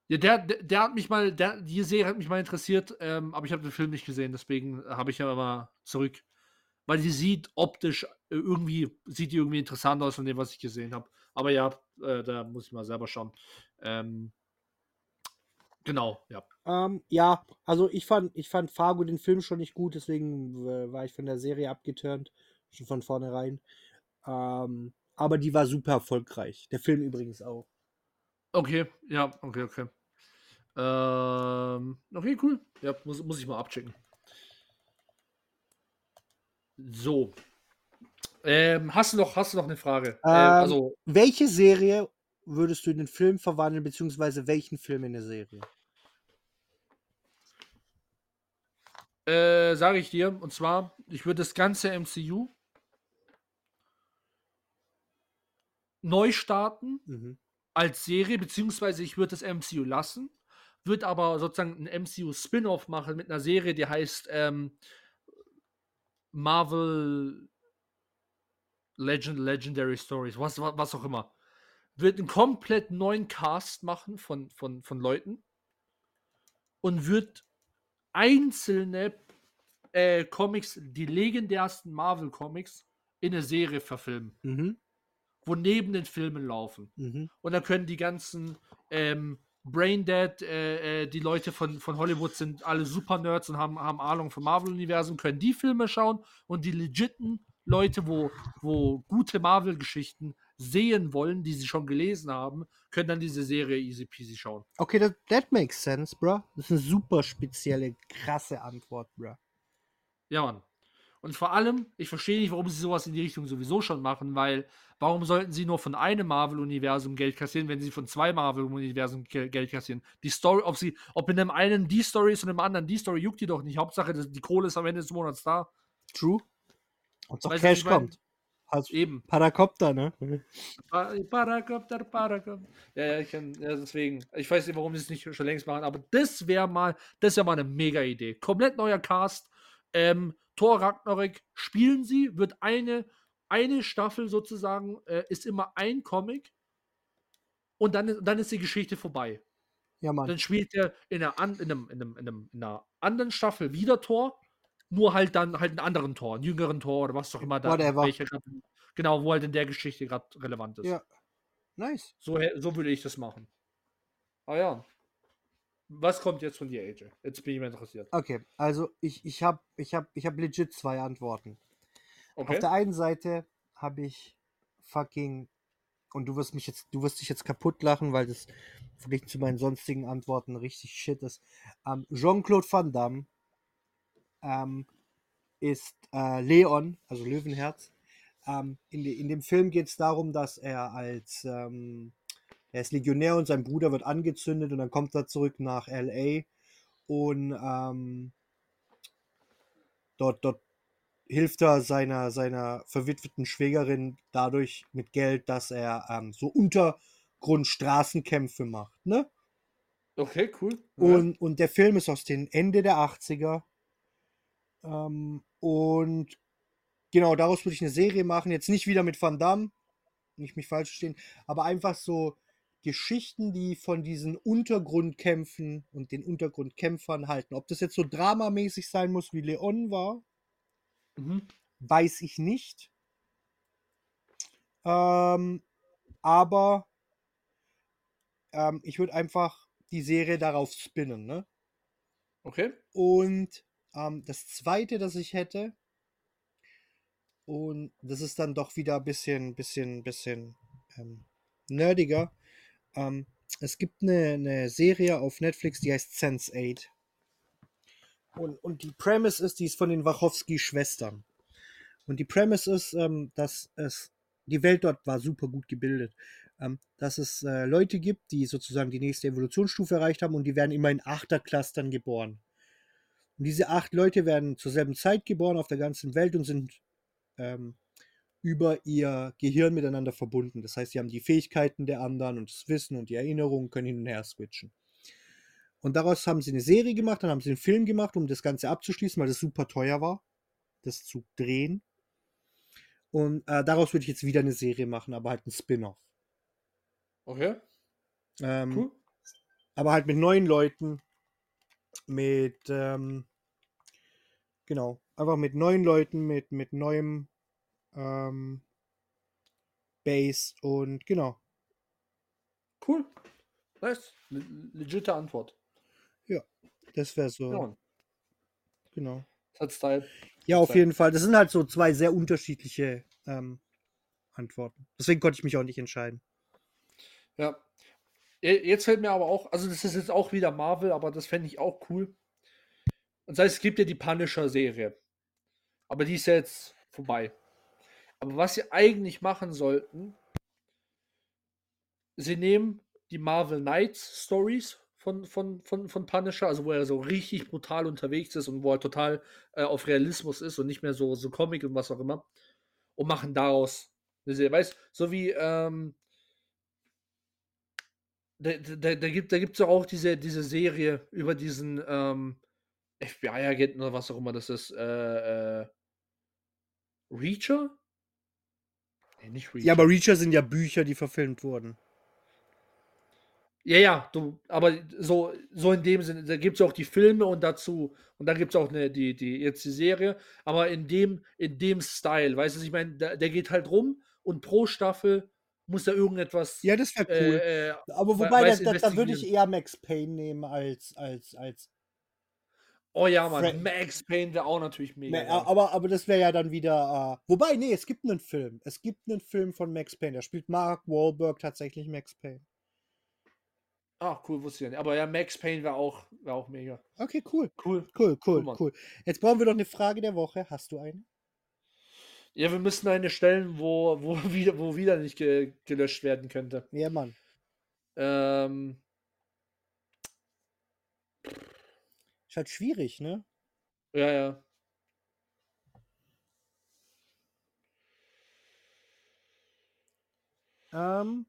Ja, der, der, der hat mich mal, der, die Serie hat mich mal interessiert, ähm, aber ich habe den Film nicht gesehen, deswegen habe ich ja mal zurück. Weil die sieht optisch äh, irgendwie, sieht die irgendwie interessant aus von dem, was ich gesehen habe. Aber ja, äh, da muss ich mal selber schauen. Ähm, genau, ja. Ähm, ja, also ich fand, ich fand Fargo den Film schon nicht gut, deswegen äh, war ich von der Serie abgeturnt, schon von vornherein. Ähm, aber die war super erfolgreich. Der Film übrigens auch. Okay, ja, okay, okay. Ähm, okay, cool. Ja, muss, muss ich mal abchecken. So. Ähm, hast du noch, hast du noch eine Frage? Ähm, äh, also, Welche Serie würdest du in den Film verwandeln, beziehungsweise welchen Film in eine Serie? äh, sage ich dir, und zwar, ich würde das ganze MCU neu starten Mhm. als Serie, beziehungsweise ich würde das MCU lassen, würde aber sozusagen ein MCU-Spin-off machen mit einer Serie, die heißt ähm, Marvel Legend, Legendary Stories, was, was, was auch immer. Wird einen komplett neuen Cast machen von, von, von Leuten und wird einzelne äh, Comics, die legendärsten Marvel-Comics, in eine Serie verfilmen, Mhm. Wo neben den Filmen laufen. Mhm. Und dann können die ganzen ähm, Braindead, äh, äh, die Leute von, von Hollywood sind alle super Nerds und haben, haben Ahnung vom Marvel-Universum, können die Filme schauen und die legiten Leute, wo, wo gute Marvel-Geschichten sehen wollen, die sie schon gelesen haben, können dann diese Serie easy peasy schauen. Okay, that, that makes sense, bro. Das ist eine super spezielle, krasse Antwort, bro. Ja, Mann. Und vor allem, ich verstehe nicht, warum sie sowas in die Richtung sowieso schon machen, weil warum sollten sie nur von einem Marvel-Universum Geld kassieren, wenn sie von zwei Marvel-Universen Ge- Geld kassieren? Die Story, ob sie, ob in dem einen die Story ist und im anderen die Story, juckt die doch nicht. Hauptsache, die Kohle ist am Ende des Monats da. True. Und was Cash kommt. Also Eben. Paracopter, ne? Pa- Paracopter, Paracopter. Ja, ja, ich kann, ja, deswegen. Ich weiß nicht, warum sie es nicht schon längst machen, aber das wäre mal, das wäre mal eine mega Idee. Komplett neuer Cast. Ähm, Thor Ragnarök spielen sie, wird eine, eine Staffel sozusagen, äh, ist immer ein Comic und dann, ist- dann ist die Geschichte vorbei. Ja, Mann. Dann spielt er in einer, an, in, einem, in, einem, in, einem, in einer anderen Staffel wieder Tor, nur halt dann halt einen anderen Tor, einen jüngeren Tor oder was auch immer da. Whatever. welcher grad- genau, wo halt in der Geschichte gerade relevant ist. Ja. Nice. So, so würde ich das machen. Ah ja. Was kommt jetzt von dir, AJ? Jetzt bin ich mal interessiert. Okay, also ich, ich habe ich hab, ich hab legit zwei Antworten. Okay. Auf der einen Seite habe ich fucking und du wirst mich jetzt, du wirst dich jetzt kaputt lachen, weil das verglichen zu meinen sonstigen Antworten richtig shit ist. Ähm, Jean-Claude Van Damme ähm, ist äh, Leon, also Löwenherz. Ähm, in, de, in dem Film geht es darum, dass er als ähm, er ist Legionär und sein Bruder wird angezündet und dann kommt er zurück nach LA und ähm, dort, dort hilft er seiner, seiner verwitweten Schwägerin dadurch mit Geld, dass er ähm, so Untergrundstraßenkämpfe macht. Ne? okay, cool. Und, und der Film ist aus den Ende der 80er. Ähm, und genau, daraus würde ich eine Serie machen. Jetzt nicht wieder mit Van Damme, nicht mich falsch verstehen, aber einfach so Geschichten, die von diesen Untergrundkämpfen und den Untergrundkämpfern halten. Ob das jetzt so dramamäßig sein muss, wie Leon war, Mhm. weiß ich nicht. Ähm, aber ähm, ich würde einfach die Serie darauf spinnen, ne? Okay. Und Ähm, das zweite, das ich hätte, und das ist dann doch wieder ein bisschen, bisschen, bisschen ähm, nerdiger. Ähm, es gibt eine, eine Serie auf Netflix, die heißt Sense 8. Und, und die Premise ist, die ist von den Wachowski-Schwestern. Und die Premise ist, ähm, dass es, die Welt dort war super gut gebildet, ähm, dass es äh, Leute gibt, die sozusagen die nächste Evolutionsstufe erreicht haben und die werden immer in Achterclustern geboren. Und diese acht Leute werden zur selben Zeit geboren auf der ganzen Welt und sind ähm, über ihr Gehirn miteinander verbunden. Das heißt, sie haben die Fähigkeiten der anderen und das Wissen und die Erinnerungen können hin und her switchen. Und daraus haben sie eine Serie gemacht, dann haben sie einen Film gemacht, um das Ganze abzuschließen, weil das super teuer war, das zu drehen. Und äh, daraus würde ich jetzt wieder eine Serie machen, aber halt ein Spin-off. Okay. Ähm, Cool. Aber halt mit neuen Leuten, mit, ähm, genau, einfach mit neuen Leuten, mit, mit neuem ähm, Base und genau. Cool. Nice. Le legitime Antwort. Das wäre so, Ja. genau. Style. Ja, auf Sein. jeden Fall. Das sind halt so zwei sehr unterschiedliche ähm, Antworten. Deswegen konnte ich mich auch nicht entscheiden. Ja. Je- Jetzt fällt mir aber auch, also das ist jetzt auch wieder Marvel, aber das fände ich auch cool. Und das heißt, es gibt ja die Punisher-Serie. Aber die ist ja jetzt vorbei. Aber was sie eigentlich machen sollten, sie nehmen die Marvel Knights Stories von, von, von, von Punisher, also wo er so richtig brutal unterwegs ist und wo er total äh, auf Realismus ist und nicht mehr so, so Comic und was auch immer, und machen daraus eine Serie. Weißt so wie, ähm, da, da, da gibt da gibt's ja auch diese, diese Serie über diesen ähm, FBI-Agenten oder was auch immer das ist. Äh, äh, Reacher? Nee, nicht Reacher. Ja, aber Reacher sind ja Bücher, die verfilmt wurden. Ja, ja, du, aber so, so in dem Sinne, da gibt es auch die Filme und dazu, und dann gibt es auch eine, die, die, jetzt die Serie, aber in dem, in dem Style, weißt du, ich meine, der, der geht halt rum und pro Staffel muss da irgendetwas. Ja, das wäre cool. äh, äh, aber wobei, da, da, da würde ich eher Max Payne nehmen als, als, als. Oh ja, Mann, Fra- Max Payne wäre auch natürlich mega. Ne, geil. aber, aber das wäre ja dann wieder. Äh, wobei, nee, es gibt einen Film. Es gibt einen Film von Max Payne. Da spielt Mark Wahlberg tatsächlich Max Payne. Ach, cool, wusste ich nicht. Aber ja, Max Payne wäre auch, wär auch mega. Okay, cool. Cool. Cool, cool, Mann. cool. Jetzt brauchen wir doch eine Frage der Woche. Hast du eine? Ja, wir müssen eine stellen, wo, wo, wieder, wo wieder nicht ge gelöscht werden könnte. Ja, Mann. Ähm, Ist halt schwierig, ne? ja, ja. Ähm.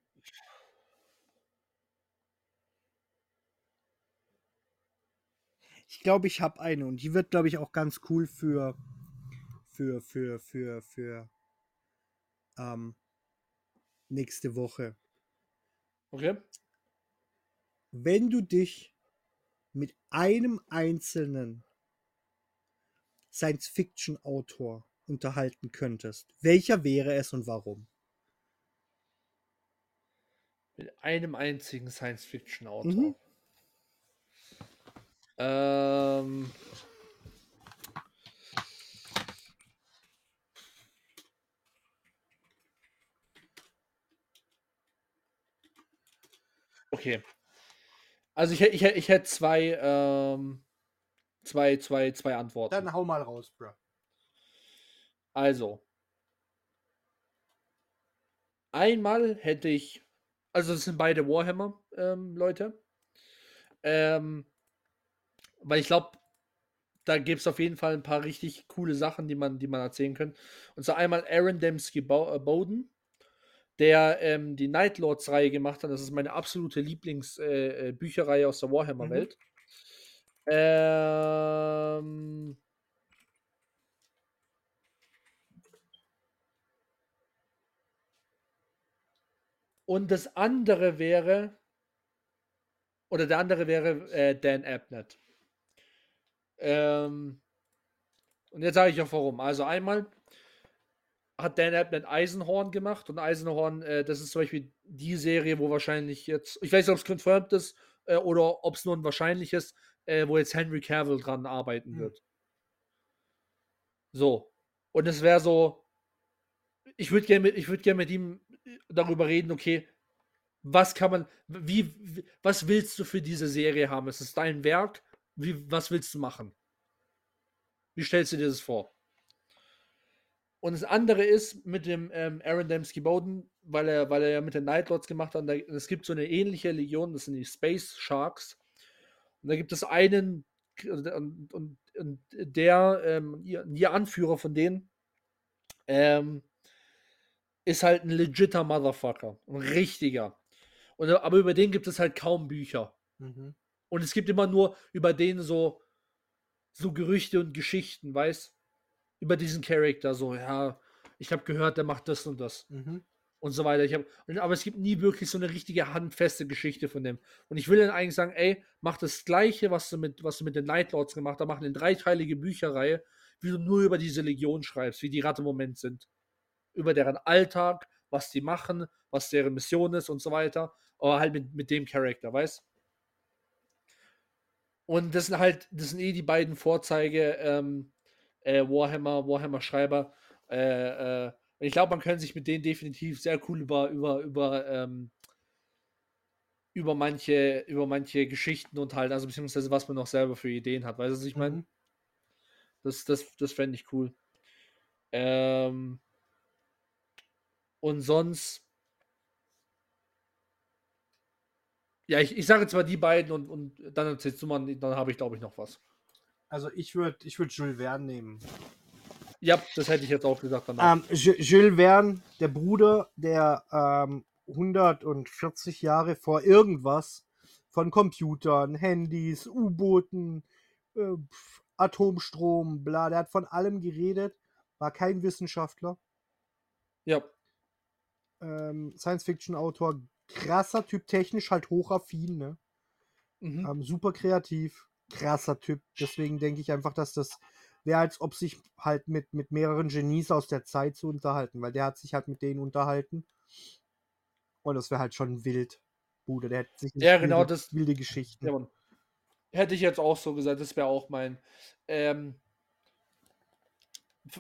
Ich glaube, ich habe eine und die wird, glaube ich, auch ganz cool für für für für für ähm, nächste Woche. Okay. Wenn du dich mit einem einzelnen Science-Fiction-Autor unterhalten könntest, welcher wäre es und warum? Mit einem einzigen Science-Fiction-Autor. Mhm. Ähm. Okay. Also ich, ich, ich hätte zwei, ähm, zwei, zwei, zwei Antworten. Dann hau mal raus, bro. Also. Einmal hätte ich, also das sind beide Warhammer-Leute. Ähm, weil ich glaube, da gibt es auf jeden Fall ein paar richtig coole Sachen, die man, die man erzählen kann. Und zwar einmal Aaron Dembski äh, Bowden, der ähm, die Night Lords-Reihe gemacht hat. Das ist meine absolute Lieblingsbücherreihe äh, äh, aus der Warhammer-Welt. Ähm, Und das andere wäre, oder der andere wäre äh, Dan Abnett. Ähm, und jetzt sage ich auch warum. Also einmal hat Dan Abnett Eisenhorn gemacht und Eisenhorn, äh, das ist zum Beispiel die Serie, wo wahrscheinlich jetzt, ich weiß nicht, ob es confirmed ist äh, oder ob es nur ein wahrscheinlich ist, äh, wo jetzt Henry Cavill dran arbeiten Hm. wird. So. Und es wäre so, ich würde gerne mit, würd gern mit ihm darüber reden, okay, was kann man, wie, wie, was willst du für diese Serie haben? Es ist dein Werk, wie, was willst du machen? Wie stellst du dir das vor? Und das andere ist mit dem ähm, Aaron Dembski Bowden, weil er, weil er ja mit den Nightlords gemacht hat. Da, es gibt so eine ähnliche Legion, das sind die Space Sharks. Und da gibt es einen, und, und, und der, ähm, ihr, ihr, Anführer von denen, ähm, ist halt ein legitter Motherfucker. Ein richtiger. Und, aber über den gibt es halt kaum Bücher. Mhm. Und es gibt immer nur über den so, so Gerüchte und Geschichten, weißt Über diesen Charakter, so, ja, ich habe gehört, der macht das und das. Mhm und so weiter. Ich hab, aber es gibt nie wirklich so eine richtige handfeste Geschichte von dem. Und ich will dann eigentlich sagen, ey, mach das Gleiche, was du mit, was du mit den Nightlords gemacht hast, mach eine dreiteilige Bücherreihe, wie du nur über diese Legion schreibst, wie die gerade im Moment sind. Über deren Alltag, was die machen, was deren Mission ist und so weiter. Aber halt mit, mit dem Charakter, weißt Und das sind halt, das sind eh die beiden Vorzeige ähm, äh, Warhammer, Warhammer-Schreiber. Äh, äh, ich glaube, man kann sich mit denen definitiv sehr cool über, über, über, ähm, über manche, über manche Geschichten unterhalten, also beziehungsweise was man noch selber für Ideen hat. Weißt du, was ich meine? Mhm. Das, das, das fände ich cool. Ähm, und sonst. Ja, ich, ich sage jetzt mal die beiden und, und dann erzählst du mal, dann habe ich glaube ich noch was. Also ich würde ich würd Jules Verne nehmen. Ja, das hätte ich jetzt auch gesagt. Ähm, Jules Verne, der Bruder, der ähm, 140 Jahre vor irgendwas von Computern, Handys, U-Booten, äh, Atomstrom, bla, der hat von allem geredet, war kein Wissenschaftler. Ja. Ähm, Science-Fiction-Autor, krasser Typ, technisch halt hochaffin, ne? Mhm. Ähm, super kreativ, krasser Typ. Deswegen denke ich einfach, dass das wäre, als ob sich halt mit, mit mehreren Genies aus der Zeit zu unterhalten, weil der hat sich halt mit denen unterhalten. Und das wäre halt schon wild. Bude, der hätte sich ja, genau, wilde, das, wilde Geschichten. Ja, hätte ich jetzt auch so gesagt, das wäre auch mein. Ähm,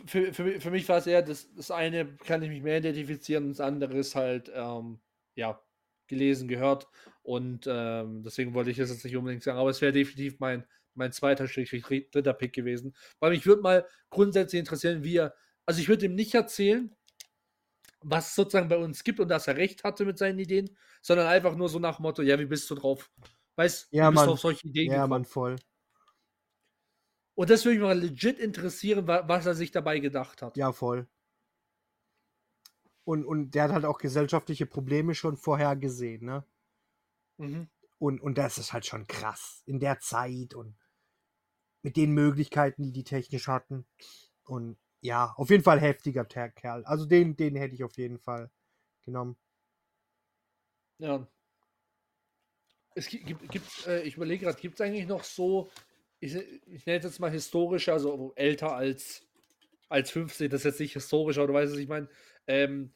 für, für, für mich war es eher, das, das eine kann ich mich mehr identifizieren, das andere ist halt, ähm, ja, gelesen, gehört. Und ähm, deswegen wollte ich das jetzt nicht unbedingt sagen, aber es wäre definitiv mein, mein zweiter, dritter Pick gewesen. Weil mich würde mal grundsätzlich interessieren, wie er, also ich würde ihm nicht erzählen, was es sozusagen bei uns gibt und dass er recht hatte mit seinen Ideen, sondern einfach nur so nach Motto, ja, wie bist du drauf? Weißt ja, wie bist du auf solche Ideen Ja, gekommen? man, voll. Und das würde mich mal legit interessieren, was er sich dabei gedacht hat. Ja, voll. Und, und der hat halt auch gesellschaftliche Probleme schon vorher gesehen, ne? Mhm. Und, und das ist halt schon krass. In der Zeit und mit den Möglichkeiten, die die technisch hatten. Und ja, auf jeden Fall heftiger Kerl. Also den, den hätte ich auf jeden Fall genommen. Ja. Es gibt, gibt äh, ich überlege gerade, gibt es eigentlich noch so, ich, ich nenne es jetzt mal historisch, also älter als, als 50, das ist jetzt nicht historisch, aber du weißt, was ich meine, ähm,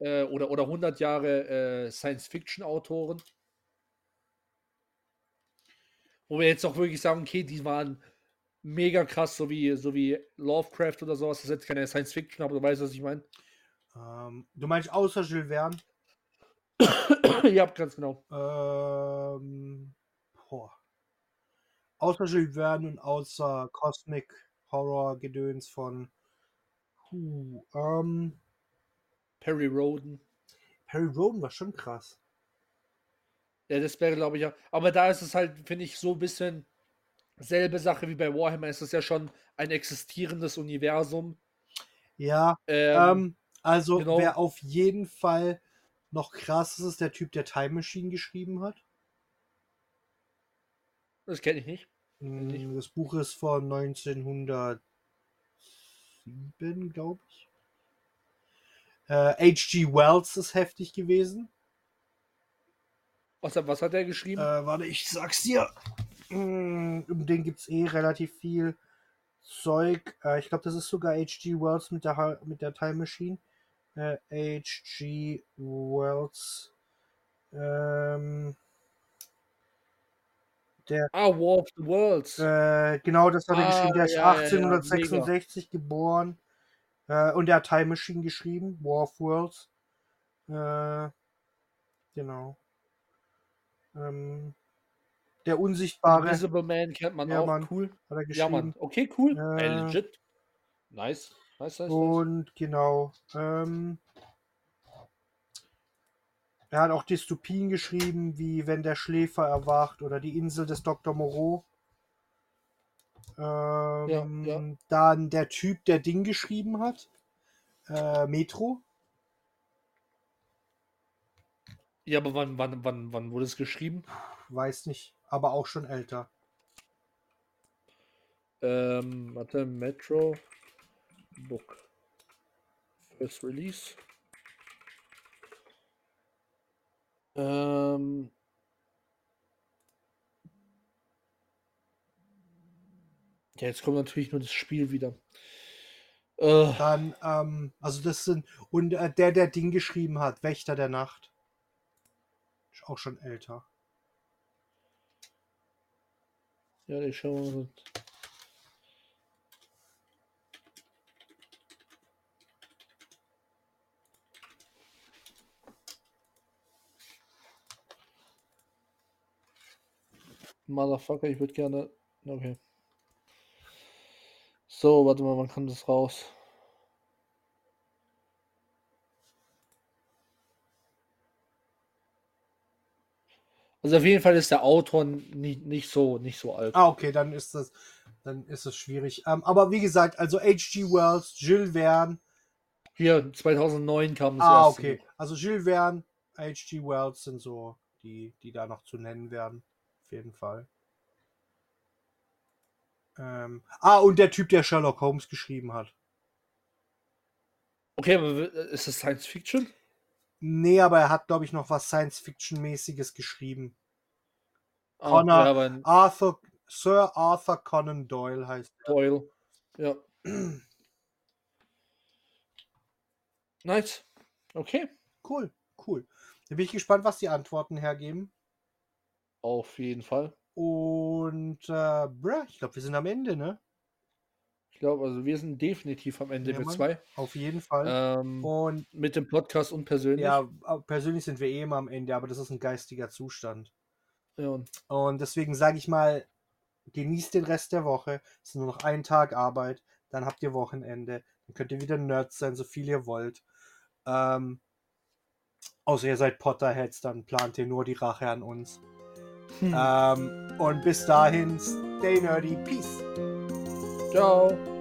äh, oder, oder 100 Jahre äh, Science-Fiction-Autoren, wo wir jetzt auch wirklich sagen, okay, die waren mega krass, so wie, so wie Lovecraft oder sowas. Das ist jetzt keine Science Fiction, aber du weißt, was ich meine. Ähm, du meinst außer Jules Verne? ja, ganz genau. Ähm, boah. Außer Jules Verne und außer Cosmic Horror Gedöns von huh, ähm, Perry Roden. Perry Roden war schon krass. Ja, das wäre, glaube ich, ja. Aber da ist es halt, finde ich, so ein bisschen selbe Sache wie bei Warhammer. Es ist ja schon ein existierendes Universum. Ja, ähm, ähm, also genau. wer auf jeden Fall noch krass ist, ist der Typ, der Time Machine geschrieben hat. Das kenne ich nicht. Hm, das Buch ist von 1907, glaube ich. H.G. Äh, Wells ist heftig gewesen. Was, was hat er geschrieben? Äh, warte, ich sag's dir. Um den gibt's eh relativ viel Zeug. Äh, ich glaube, das ist sogar H.G. Wells mit der, mit der Time Machine. H.G. Wells. Ähm, Der, Ah, War of the Worlds. äh, genau, das hat er Ah, geschrieben. Der ist ja, ja, ja, 1866 geboren. Äh, und der hat Time Machine geschrieben, War of Worlds. Äh, genau. Ähm, der Unsichtbare Invisible Man kennt man Ja, auch. Mann. Cool. hat er Ja, geschrieben. Mann. Okay, cool. Ja. Ey, legit. Nice. Nice, nice, nice. Und genau. Ähm, er hat auch Dystopien geschrieben, wie Wenn der Schläfer erwacht oder Die Insel des Dr. Moreau. Ähm, ja. Dann der Typ, der Ding geschrieben hat. Äh, Metro. Ja, aber wann, wann, wann, wann wurde es geschrieben? Weiß nicht, aber auch schon älter. Ähm, warte, Metro Book. First Release. Ähm. Ja, jetzt kommt natürlich nur das Spiel wieder. Äh, Dann, ähm, also das sind, und äh, der, der Ding geschrieben hat, Wächter der Nacht. Auch schon älter. ja, ich schau mal. Motherfucker, ich würde gerne. Okay. So, warte mal, wann kommt das raus? Also auf jeden Fall ist der Autor nicht, nicht so nicht so alt. Ah, okay, dann ist das, dann ist es schwierig. Ähm, aber wie gesagt, also H.G. Wells, Jules Verne. Hier 2009 kam das Ah, okay. Buch. Also Jules Verne, H.G. Wells sind so die, die da noch zu nennen werden. Auf jeden Fall. Ähm, ah, und der Typ, der Sherlock Holmes geschrieben hat. Okay, aber ist das Science Fiction? Nee, aber er hat, glaube ich, noch was Science-Fiction-mäßiges geschrieben. Ah, Connor- ja, Arthur, Sir Arthur Conan Doyle heißt er. Doyle. Ja. Nice. Okay. Cool, cool. Da bin ich gespannt, was die Antworten hergeben. Auf jeden Fall. Und, äh, bruh, ich glaube, wir sind am Ende, ne? Ich glaube, also wir sind definitiv am Ende Ja, mit Mann. zwei. Auf jeden Fall. Ähm, Und mit dem Podcast und persönlich. ja, persönlich sind wir eh immer am Ende, aber das ist ein geistiger Zustand. Ja, und Und deswegen sage ich mal, genießt den Rest der Woche. Es ist nur noch ein Tag Arbeit. Dann habt ihr Wochenende. Dann könnt ihr wieder Nerds sein, so viel ihr wollt. Ähm, außer ihr seid Potterheads, dann plant ihr nur die Rache an uns. Hm. Ähm, und bis dahin, stay nerdy. Peace. Ciao.